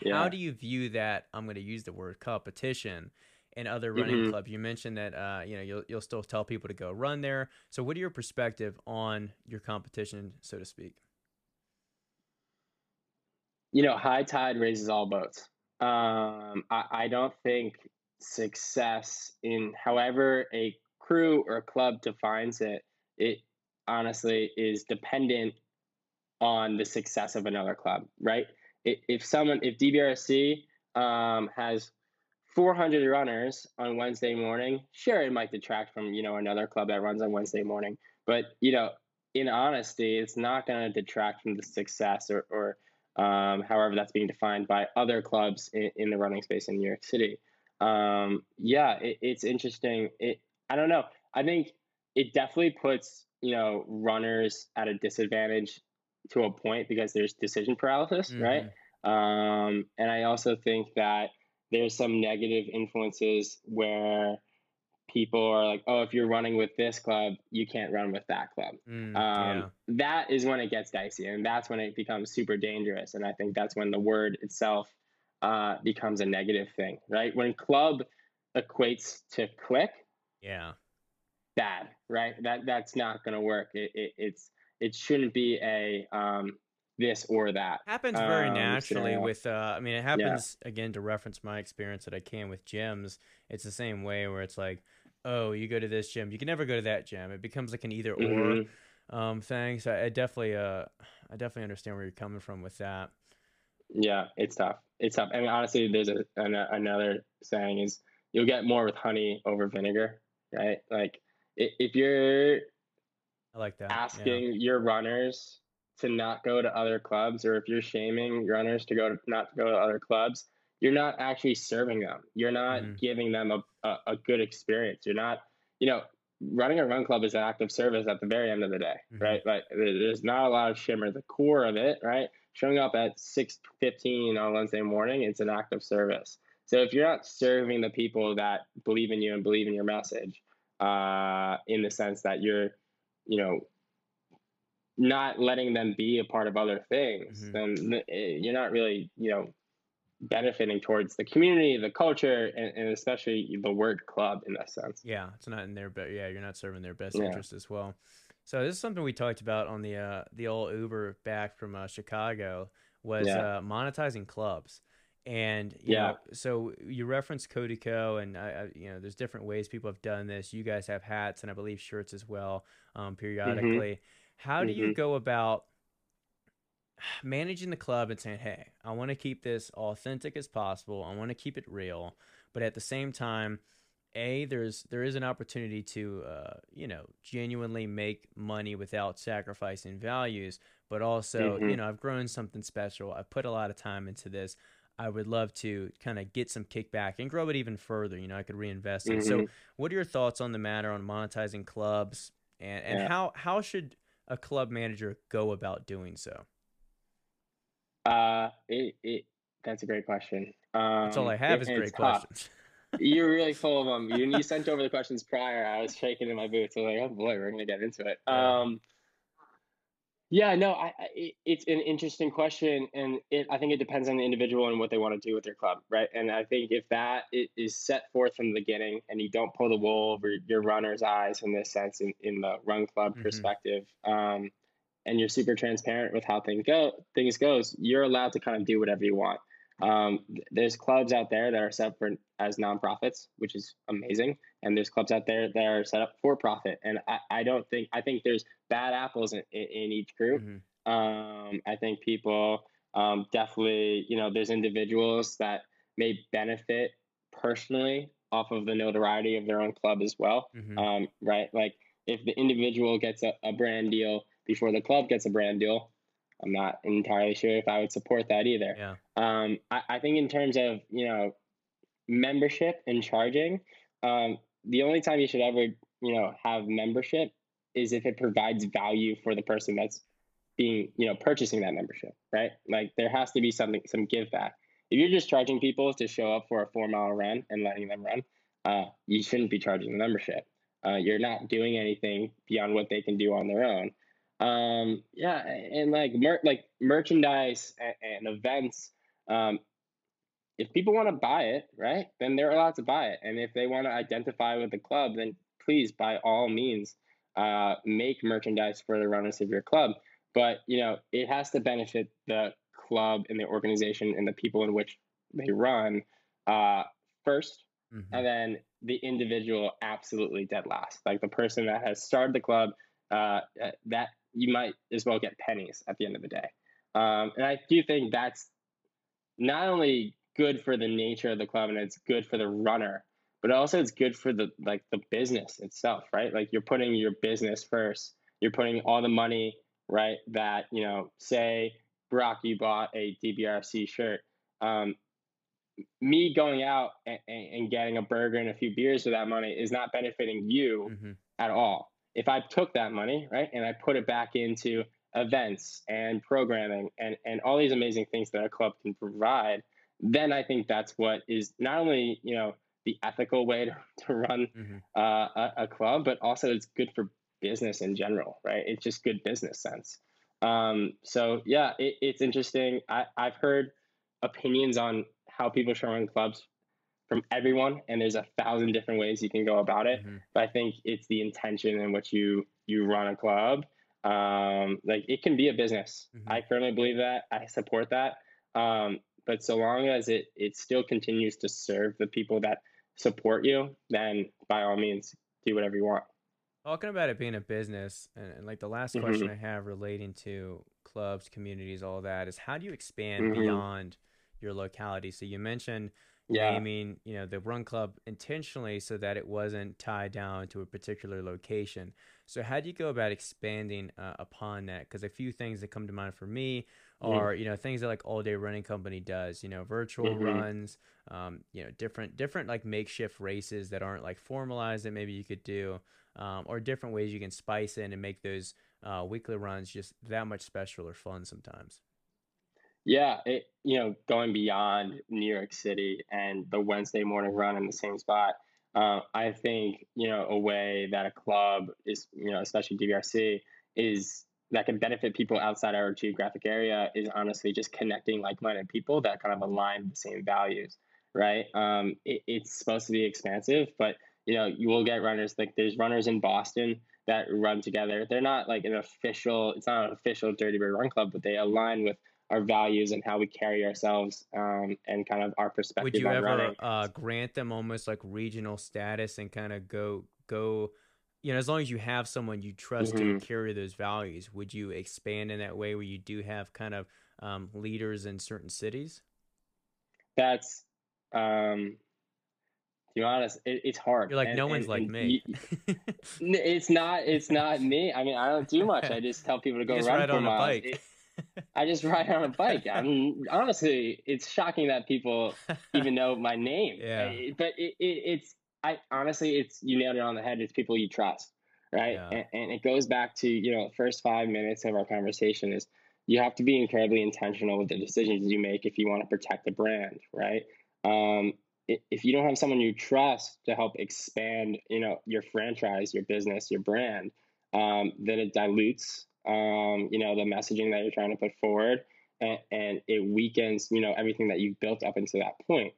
yeah. How do you view that? I'm going to use the word competition in other running mm-hmm. clubs. You mentioned that uh, you know you'll you'll still tell people to go run there. So, what are your perspective on your competition, so to speak? You know, high tide raises all boats. Um, I, I don't think success in however a crew or club defines it, it honestly is dependent on the success of another club, right? If someone, if DBRC um, has 400 runners on Wednesday morning, sure, it might detract from, you know, another club that runs on Wednesday morning. But, you know, in honesty, it's not going to detract from the success or, or um, however that's being defined by other clubs in, in the running space in New York City. Um, yeah, it, it's interesting. It, I don't know. I think it definitely puts, you know, runners at a disadvantage to a point because there's decision paralysis, mm-hmm. right? Um, and I also think that there's some negative influences where people are like, oh, if you're running with this club, you can't run with that club. Mm, um, yeah. That is when it gets dicey, and that's when it becomes super dangerous. And I think that's when the word itself uh, becomes a negative thing, right? When club equates to click, yeah, bad, right? That that's not going to work. It, it, it's it shouldn't be a um, this or that. Happens very um, naturally with. Uh, I mean, it happens yeah. again to reference my experience that I can with gyms. It's the same way where it's like, oh, you go to this gym, you can never go to that gym. It becomes like an either mm-hmm. or um, thing. So I definitely, uh, I definitely understand where you're coming from with that. Yeah, it's tough. It's tough. I mean, honestly, there's a, an, another saying is you'll get more with honey over vinegar, right? Like if you're I like that. Asking yeah. your runners to not go to other clubs, or if you're shaming runners to go to not to go to other clubs, you're not actually serving them. You're not mm. giving them a, a, a, good experience. You're not, you know, running a run club is an act of service at the very end of the day, mm-hmm. right? Like there's not a lot of shimmer. The core of it, right? Showing up at six fifteen on Wednesday morning, it's an act of service. So if you're not serving the people that believe in you and believe in your message, uh, in the sense that you're, you know, not letting them be a part of other things, mm-hmm. then eh, you're not really, you know, benefiting towards the community, the culture, and, and, especially the word club in that sense. Yeah, it's not in their but yeah, you're not serving their best yeah. interest as well. So this is something we talked about on the uh, the old Uber back from uh, Chicago was yeah. uh, monetizing clubs. And yeah, know, so you reference Ko, and I, I, you know, there's different ways people have done this. You guys have hats and I believe shirts as well, um, mm-hmm. periodically. Mm-hmm. How do mm-hmm. you go about managing the club and saying, "Hey, I want to keep this authentic as possible. I want to keep it real, but at the same time, a there's there is an opportunity to uh, you know genuinely make money without sacrificing values but also mm-hmm. you know i've grown something special i've put a lot of time into this i would love to kind of get some kickback and grow it even further you know i could reinvest mm-hmm. it so what are your thoughts on the matter on monetizing clubs and, and yeah. how how should a club manager go about doing so uh it, it that's a great question um, that's all i have is great questions You're really full of them. You, you sent over the questions prior. I was shaking in my boots. I was like, oh boy, we're gonna get into it. Um, yeah, no, I, I, it's an interesting question, and it, I think it depends on the individual and what they want to do with their club, right? And I think if that is set forth from the beginning, and you don't pull the wool over your runner's eyes in this sense, in, in the run club mm-hmm. perspective, um, and you're super transparent with how things go, things goes, you're allowed to kind of do whatever you want. Um, there's clubs out there that are set for as nonprofits, which is amazing, and there's clubs out there that are set up for profit. And I, I don't think I think there's bad apples in, in, in each group. Mm-hmm. Um, I think people um, definitely, you know, there's individuals that may benefit personally off of the notoriety of their own club as well, mm-hmm. um, right? Like if the individual gets a, a brand deal before the club gets a brand deal, I'm not entirely sure if I would support that either. Yeah. Um, I, I think in terms of you know membership and charging, um, the only time you should ever you know have membership is if it provides value for the person that's being you know purchasing that membership, right? Like there has to be something some give back. If you're just charging people to show up for a four mile run and letting them run, uh, you shouldn't be charging the membership. Uh, you're not doing anything beyond what they can do on their own. Um, yeah, and like mer- like merchandise and, and events. Um, if people want to buy it, right, then they're allowed to buy it. And if they want to identify with the club, then please, by all means, uh, make merchandise for the runners of your club. But you know, it has to benefit the club and the organization and the people in which they run uh, 1st mm-hmm. and then the individual absolutely dead last. Like the person that has started the club, uh, that you might as well get pennies at the end of the day. Um, and I do think that's not only good for the nature of the club and it's good for the runner, but also it's good for the like the business itself, right? Like you're putting your business first. You're putting all the money, right? That you know, say Brock, you bought a DBRC shirt. Um, me going out and, and, getting a burger and a few beers with that money is not benefiting you mm-hmm. at all if I took that money, right, and I put it back into events and programming and, and all these amazing things that a club can provide, then I think that's what is not only, you know, the ethical way to, to run mm-hmm. uh, a, a, club, but also it's good for business in general, right? It's just good business sense. Um, so yeah, it, it's interesting. I, I've heard opinions on how people should run clubs from everyone and there's a thousand different ways you can go about it mm-hmm. but i think it's the intention in which you you run a club um, like it can be a business mm-hmm. i firmly believe that i support that um, but so long as it it still continues to serve the people that support you then by all means do whatever you want talking about it being a business and, and like the last mm-hmm. question i have relating to clubs communities all that is how do you expand mm-hmm. beyond your locality so you mentioned yeah. naming you know the run club intentionally so that it wasn't tied down to a particular location so how do you go about expanding uh, upon that because a few things that come to mind for me are mm-hmm. you know things that like all day running company does you know virtual mm-hmm. runs um, you know different different like makeshift races that aren't like formalized that maybe you could do um, or different ways you can spice in and make those uh, weekly runs just that much special or fun sometimes yeah, it you know going beyond New York City and the Wednesday morning run in the same spot. uh, I think you know a way that a club is you know especially DBRC is that can benefit people outside our geographic area is honestly just connecting like-minded people that kind of align the same values right? Um, it, it's supposed to be expansive but you know you will get runners like there's runners in boston that run together. They're not like an official it's not an official dirty bird run club but they align with our values and how we carry ourselves um, and kind of our perspective would you ever uh, grant them almost like regional status and kind of go go you know, as long as you have someone you trust Mhm. to carry those values, would you expand in that way where you do have kind of um, leaders in certain cities? That's um, to be honest, it, it's hard. You're like, And- no one's and- like and me. y- N- It's not. It's not me. I mean, I don't do much. I just tell people to go run ride for on a miles. bike. It- I just ride on a bike. I mean, honestly, it's shocking that people even know my name. Yeah. Uh, But it, it, it's. I honestly, it's you nailed it on the head. It's people you trust, right? Yeah. And, and it goes back to you know, first five minutes of our conversation is you have to be incredibly intentional with the decisions you make if you want to protect the brand, right? Um, if you don't have someone you trust to help expand, you know, your franchise, your business, your brand, um, then it dilutes, um, you know, the messaging that you're trying to put forward, and, and it weakens, you know, everything that you've built up until that point.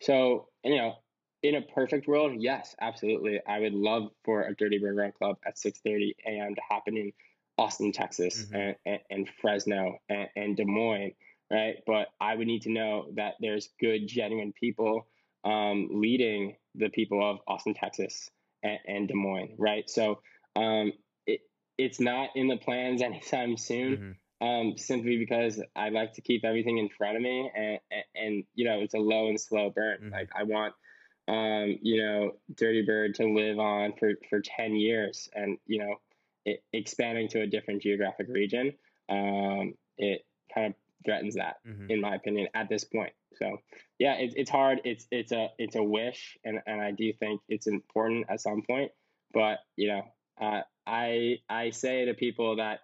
So, you know, in a perfect world, yes, absolutely, I would love for a Dirty Bird Run Club at 6:30 a.m. to happen in Austin, Texas, Mhm. and, and, and Fresno and, and Des Moines, right? But I would need to know that there's good, genuine people um, leading the people of Austin, Texas, and, and Des Moines, right? So um, it, it's not in the plans anytime soon, Mhm. um, simply because I like to keep everything in front of me, and, and, you know it's a low and slow burn. Mhm. Like I want, um, you know, Dirty Bird to live on for for ten years, and you know, it, expanding to a different geographic region, um, it kind of threatens that Mhm. in my opinion, at this point. So yeah, it's it's hard. It's it's a it's a wish, and, and I do think it's important at some point. But you know, uh, I I say to people that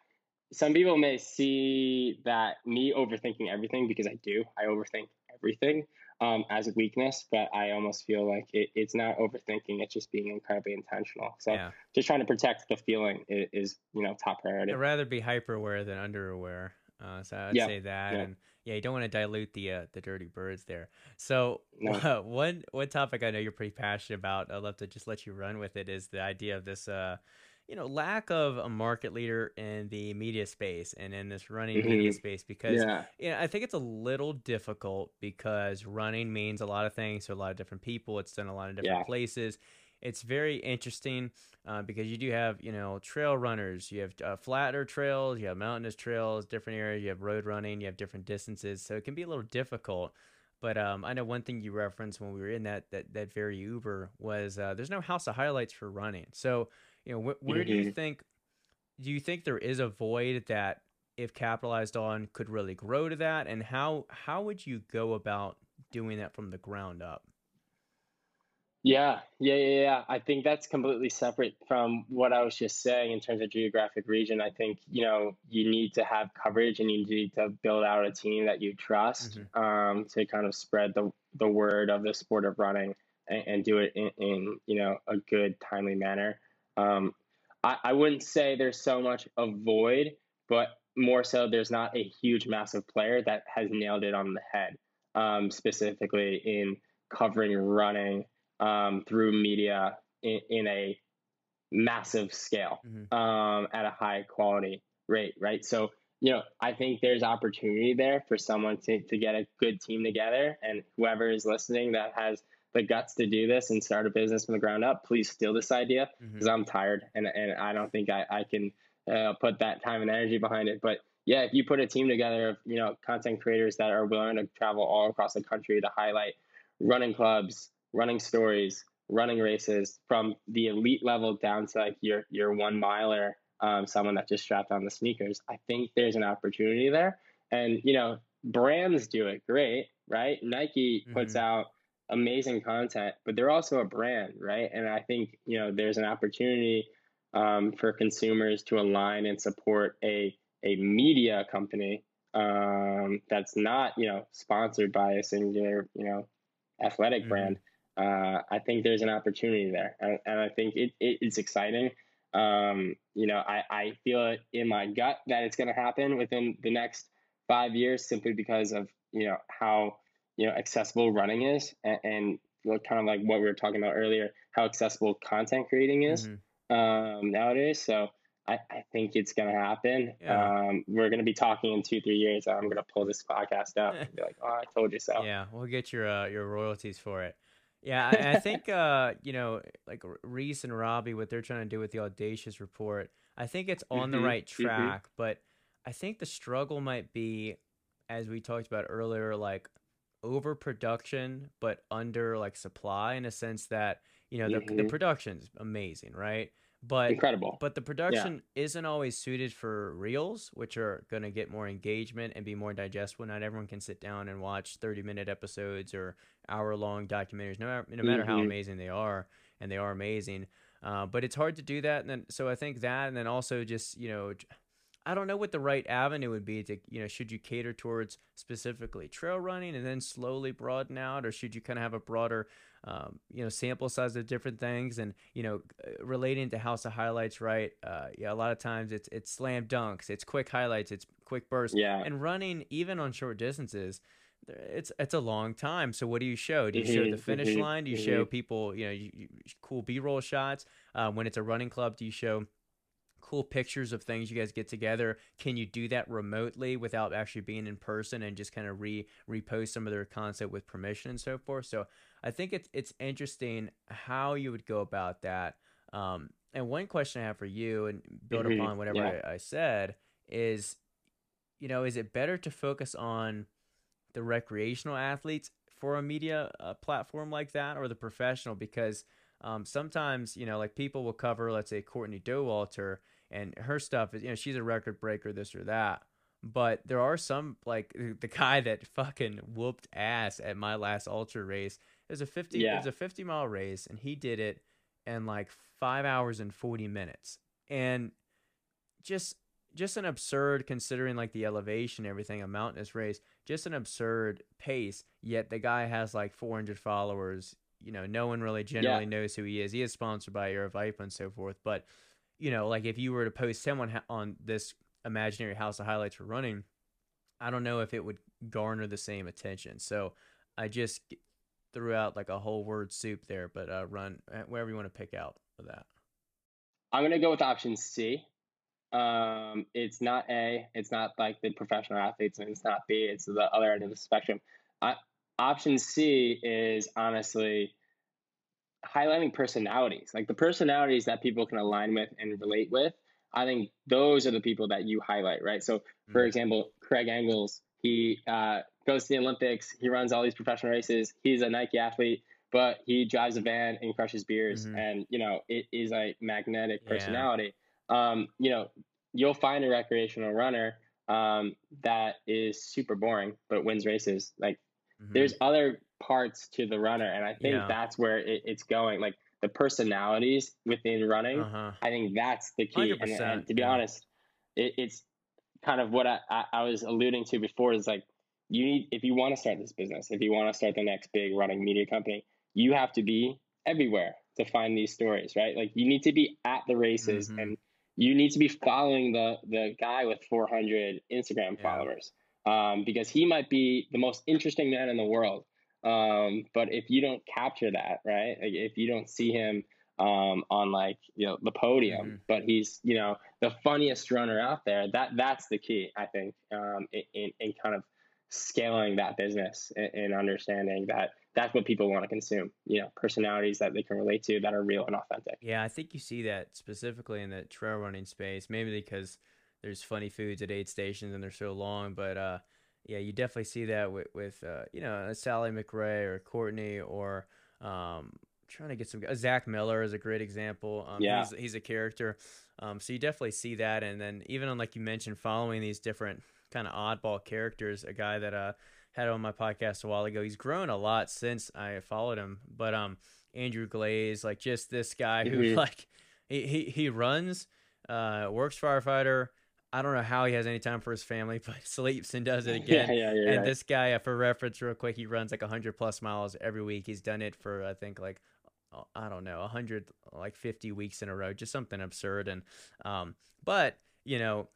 some people may see that me overthinking everything because I do. I overthink everything um, as a weakness, but I almost feel like it, it's not overthinking. It's just being incredibly intentional. So Yeah. just trying to protect the feeling is, is you know top priority. I'd rather be hyper aware than under aware. Uh, so I'd Yeah, say that, yeah. and yeah, you don't want to dilute the uh, the dirty birds there. So No. one one topic I know you're pretty passionate about. I'd love to just let you run with it. Is the idea of this, uh, you know, lack of a market leader in the media space and in this running media Mhm. space because Yeah. yeah, I think it's a little difficult because running means a lot of things to a lot of different people. It's done a lot of different Yeah. places. It's very interesting uh, because you do have, you know, trail runners. You have uh, flatter trails, you have mountainous trails, different areas. You have road running, you have different distances. So it can be a little difficult. But um, I know one thing you referenced when we were in that that, that very Uber was uh, there's no house of highlights for running. So you know, wh- where do you Mhm. think do you think there is a void that if capitalized on could really grow to that and how how would you go about doing that from the ground up Yeah, yeah, yeah, yeah. I think that's completely separate from what I was just saying in terms of geographic region. I think, you know, you need to have coverage and you need to build out a team that you trust um, to kind of spread the, the word of the sport of running and, and do it in, in, you know, a good, timely manner. Um, I, I wouldn't say there's so much a void, but more so there's not a huge, massive player that has nailed it on the head, um, specifically in covering running um, through media in, in a massive scale Mhm. um, at a high quality rate, right? So, you know, I think there's opportunity there for someone to, to get a good team together. And whoever is listening that has the guts to do this and start a business from the ground up, please steal this idea because I'm tired and, and I don't think I, I can uh, put that time and energy behind it. But yeah, if you put a team together of, you know, content creators that are willing to travel all across the country to highlight running clubs, running stories, running races from the elite level down to like your your one miler, um, someone that just strapped on the sneakers. I think there's an opportunity there, and you know brands do it great, right? Nike puts Mhm. out amazing content, but they're also a brand, right? And I think you know there's an opportunity um, for consumers to align and support a a media company um, that's not you know sponsored by a singular you know athletic Mhm. brand uh, I think there's an opportunity there, and, and I think it, it, it's exciting. Um, you know, I, I feel it in my gut that it's going to happen within the next five years, simply because of you know how you know accessible running is, and, and kind of like what we were talking about earlier, how accessible content creating is mm-hmm. um, nowadays. So I, I think it's going to happen. Yeah. Um, we're going to be talking in two, three years. I'm going to pull this podcast up and be like, oh, I told you so. Yeah, we'll get your uh, your royalties for it. Yeah, I, I think uh, you know, like Reese and Robbie, what they're trying to do with the audacious report, I think it's on mm-hmm. the right mm-hmm. track. Mm-hmm. But I think the struggle might be, as we talked about earlier, like overproduction, but under like supply in a sense that you know the, mm-hmm. the production's amazing, right? but incredible. But the production yeah. isn't always suited for reels, which are going to get more engagement and be more digestible. Not everyone can sit down and watch thirty minute episodes or hour long documentaries, no, no matter mm-hmm. how amazing they are, and they are amazing. Uh, but it's hard to do that, and then so I think that, and then also just you know I don't know what the right avenue would be to, you know, should you cater towards specifically trail running and then slowly broaden out, or should you kind of have a broader, um, you know, sample size of different things and, you know, uh, relating to House of Highlights, right? Uh, yeah, a lot of times it's it's slam dunks, it's quick highlights, it's quick bursts, yeah, and running even on short distances. It's it's a long time. So what do you show? Do you show the mm-hmm, finish mm-hmm, line? Do you show mm-hmm. people you know you, you, cool B roll shots? Uh, when it's a running club, do you show cool pictures of things you guys get together can you do that remotely without actually being in person and just kind of re repost some of their content with permission and so forth so i think it's it's interesting how you would go about that um, and one question i have for you and build mm-hmm. upon whatever yeah. I, I said is you know is it better to focus on the recreational athletes for a media uh, platform like that or the professional because um, sometimes you know like people will cover let's say courtney dauwalter and her stuff is you know she's a record breaker this or that but there are some like the guy that fucking whooped ass at my last ultra race it was a 50 yeah. it was a 50 mile race and he did it in like 5 hours and 40 minutes and just just an absurd considering like the elevation everything a mountainous race just an absurd pace yet the guy has like 400 followers you know no one really generally yeah. knows who he is he is sponsored by Aravaipa and so forth but you know, like if you were to post someone on this imaginary house of highlights for running, I don't know if it would garner the same attention. So I just threw out like a whole word soup there, but uh, run uh, wherever you want to pick out for that. I'm gonna go with option C. Um, it's not A. It's not like the professional athletes, and it's not B. It's the other end of the spectrum. I, option C is honestly highlighting personalities, like the personalities that people can align with and relate with. I think those are the people that you highlight, right? So, for mm example, Craig Engels, he uh, goes to the Olympics, he runs all these professional races. He's a Nike athlete, but he drives a van and crushes beers, mm-hmm. and you know it is a magnetic personality. Yeah. Um, you know, you'll find a recreational runner um, that is super boring but wins races. Like, mm-hmm. there's other parts to the runner, and I think yeah. that's where it, it's going. Like the personalities within running, uh-huh. I think that's the key. And, and, to be yeah. honest, it, it's kind of what I, I, I was alluding to before. Is like you need if you want to start this business, if you want to start the next big running media company, you have to be everywhere to find these stories, right? Like you need to be at the races mm-hmm. and you need to be following the the guy with 400 Instagram yeah. followers um, because he might be the most interesting man in the world, um, but if you don't capture that, right? Like if you don't see him um, on like you know the podium, mm-hmm. but he's you know the funniest runner out there. That that's the key, I think, um, in in kind of scaling that business and, and understanding that that's what people want to consume. You know, personalities that they can relate to that are real and authentic. Yeah, I think you see that specifically in the trail running space, maybe because there's funny foods at aid stations and they're so long, but uh, yeah, you definitely see that with, with uh, you know, Sally McRae or Courtney or um, trying to get some. Zach Miller is a great example. Um, yeah. he's, he's a character. Um, so you definitely see that, and then even on like you mentioned, following these different kind of oddball characters. A guy that uh had on my podcast a while ago. He's grown a lot since I followed him. But um, Andrew Glaze, like just this guy who mm-hmm. like he he, he runs, uh, works firefighter I don't know how he has any time for his family, but sleeps and does it again. Yeah, yeah, yeah. and right. this guy, uh, for reference, real quick, he runs like 100 plus miles every week. He's done it for, I think, like, uh, I don't know, 100, like 50 weeks in a row, just something absurd. And, um, but, you know,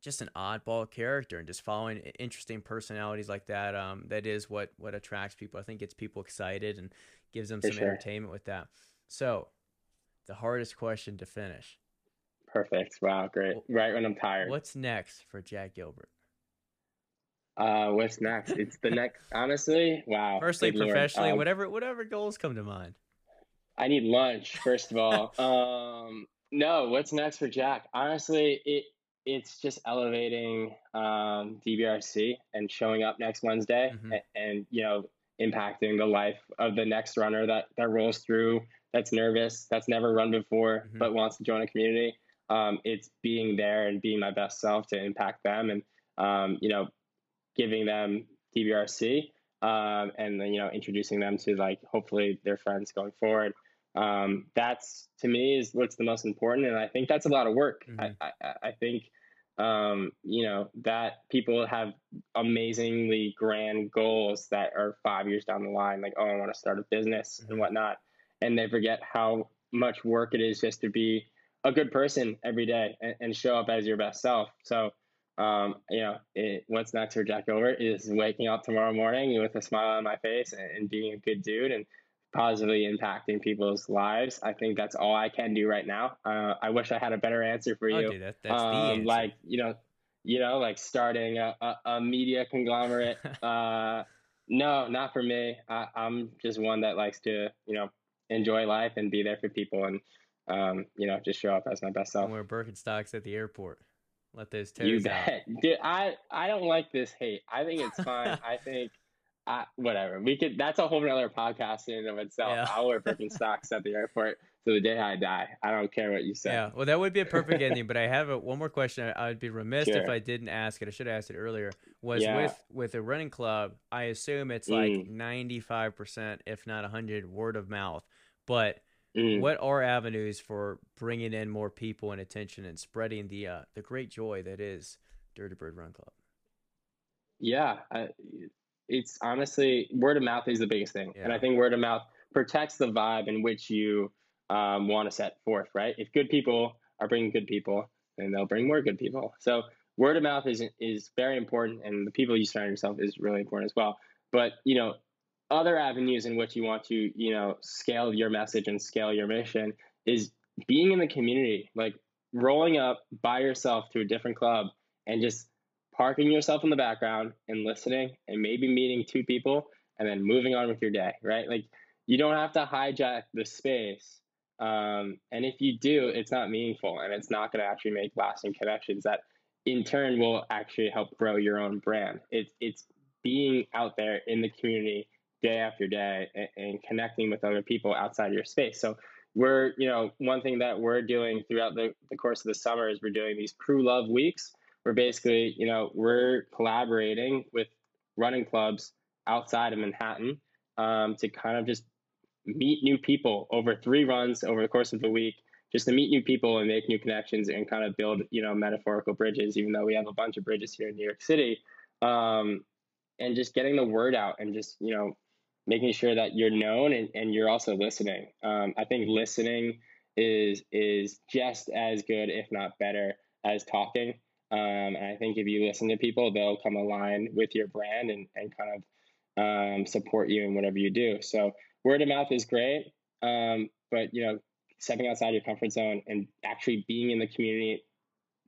just an oddball character and just following interesting personalities like that. Um, that is what, what attracts people. I think gets people excited and gives them For some sure. entertainment with that. So, the hardest question to finish. Perfect. Wow, great. Right when I'm tired. What's next for Jack Gilbert? Uh, what's next? It's the next. Honestly, wow. Personally, professionally, Um, whatever whatever goals come to mind. I need lunch first of all. um, no, what's next for Jack? Honestly, it it's just elevating um, DBRC and showing up next Wednesday, Mhm. and, and you know impacting the life of the next runner that that rolls through. That's nervous. That's never run before, Mhm. but wants to join a community. Um, it's being there and being my best self to impact them, and um, you know, giving them DBRC, um, and then you know introducing them to like hopefully their friends going forward. Um, that's to me is what's the most important, and I think that's a lot of work. Mhm. I, I, I think um, you know that people have amazingly grand goals that are five years down the line, like oh I want to start a business Mhm. and whatnot, and they forget how much work it is just to be a good person every day and, and show up as your best self. So um, you know, it, what's next for Jack Gilbert is waking up tomorrow morning with a smile on my face and, and being a good dude and positively impacting people's lives. I think that's all I can do right now. Uh, I wish I had a better answer for Oh, you. dude, that, that's the um, answer. like you know, you know, like starting a, a, a media conglomerate. uh, no, not for me. I, I'm just one that likes to, you know, enjoy life and be there for people and, um, you know, just show up as my best self. and wear Birkenstocks at the airport. Let those toes You out. bet, dude. I I don't like this hate. I think it's fine. I think, I whatever. We could. That's a whole nother podcast in and of itself. Yeah. I'll wear Birkenstocks at the airport to the day I die. I don't care what you say. Yeah, well, that would be a perfect ending. But I have a, one more question. I, I'd be remiss if I didn't ask it. I should have asked it earlier. Was Yeah. with with a running club? I assume it's like Mm. ninety five percent, if not hundred, word of mouth. But Mm. what are avenues for bringing in more people and attention and spreading the uh, the great joy that is Dirty Bird Run Club? Yeah, I, it's honestly word of mouth is the biggest thing, and I think word of mouth protects the vibe in which you um, want to set forth. Right? If good people are bringing good people, then they'll bring more good people. So word of mouth is is very important, and the people you surround yourself is really important as well. But you know, other avenues in which you want to you know scale your message and scale your mission is being in the community, like rolling up by yourself to a different club and just parking yourself in the background and listening and maybe meeting two people and then moving on with your day, right? Like you don't have to hijack the space. Um, and if you do, it's not meaningful and it's not going to actually make lasting connections that in turn will actually help grow your own brand. It's, it's being out there in the community day after day and, and connecting with other people outside your space. So we're, you know, one thing that we're doing throughout the, the course of the summer is we're doing these crew love weeks where basically, you know, we're collaborating with running clubs outside of Manhattan um, to kind of just meet new people over three runs over the course of the week, just to meet new people and make new connections and kind of build, you know, metaphorical bridges, even though we have a bunch of bridges here in New York City. Um, and just getting the word out and just, you know, making sure that you're known and, and you're also listening. Um, I think listening is is just as good, if not better, as talking. Um, and I think if you listen to people, they'll come align with your brand and, and kind of um, support you in whatever you do. So word of mouth is great, um, but you know, stepping outside your comfort zone and actually being in the community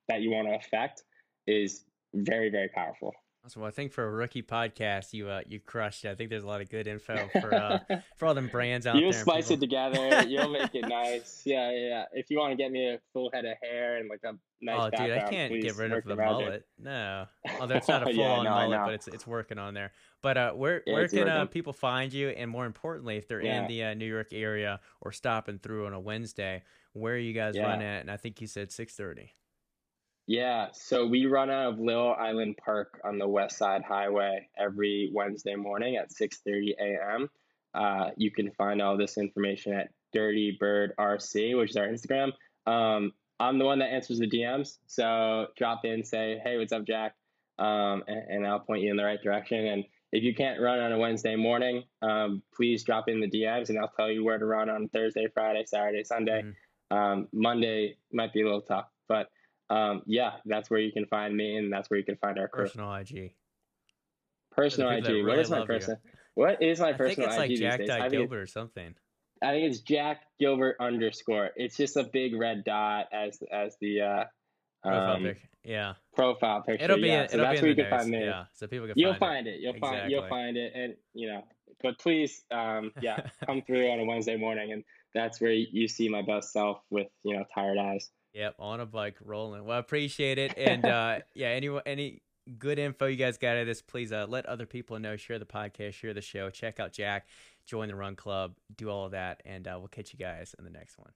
that you want to affect is very very powerful. So I think for a rookie podcast, you uh, you crushed it. I think there's a lot of good info for uh, for all them brands out you there. You'll spice people- it together. You'll make it nice. Yeah, yeah, yeah. If you want to get me a full head of hair and like a nice oh, dude, I can't get rid of the magic. mullet. No, although it's not a full Yeah, on no, mullet, know. but it's it's working on there. But uh, where Yeah, where can uh, people find you? And more importantly, if they're Yeah. in the uh, New York area or stopping through on a Wednesday, where are you guys Yeah. run at? And I think you said six thirty. Yeah, so we run out of Little Island Park on the West Side Highway every Wednesday morning at 6:30 a.m. Uh, you can find all this information at Dirty Bird RC, which is our Instagram. Um, I'm the one that answers the DMs. So drop in, say, hey, what's up, Jack? Um, and, and, I'll point you in the right direction. And if you can't run on a Wednesday morning, um, please drop in the DMs and I'll tell you where to run on Thursday, Friday, Saturday, Sunday. Mm-hmm. Um, Monday might be a little tough, but um, yeah, that's where you can find me and that's where you can find our crew. Personal IG. Personal IG. Really what is my personal? What is my personal IG? I think it's like Jack Gilbert or something. I think it's Jack Gilbert underscore. It's just a big red dot as as the uh, profile um, picture. Yeah. Profile picture. It'll be. Yeah. so that's where you can find me. Yeah. So people can. You'll find, find it. it. You'll exactly. find. You'll find it, and you know. But please, um, yeah, come through on a Wednesday morning, and that's where you see my best self with you know tired eyes. Yep, on a bike rolling. Well, I appreciate it, and uh, yeah, any any good info you guys got out of this, please uh, let other people know. Share the podcast, share the show. Check out Jack, join the Run Club, do all of that, and uh, we'll catch you guys in the next one.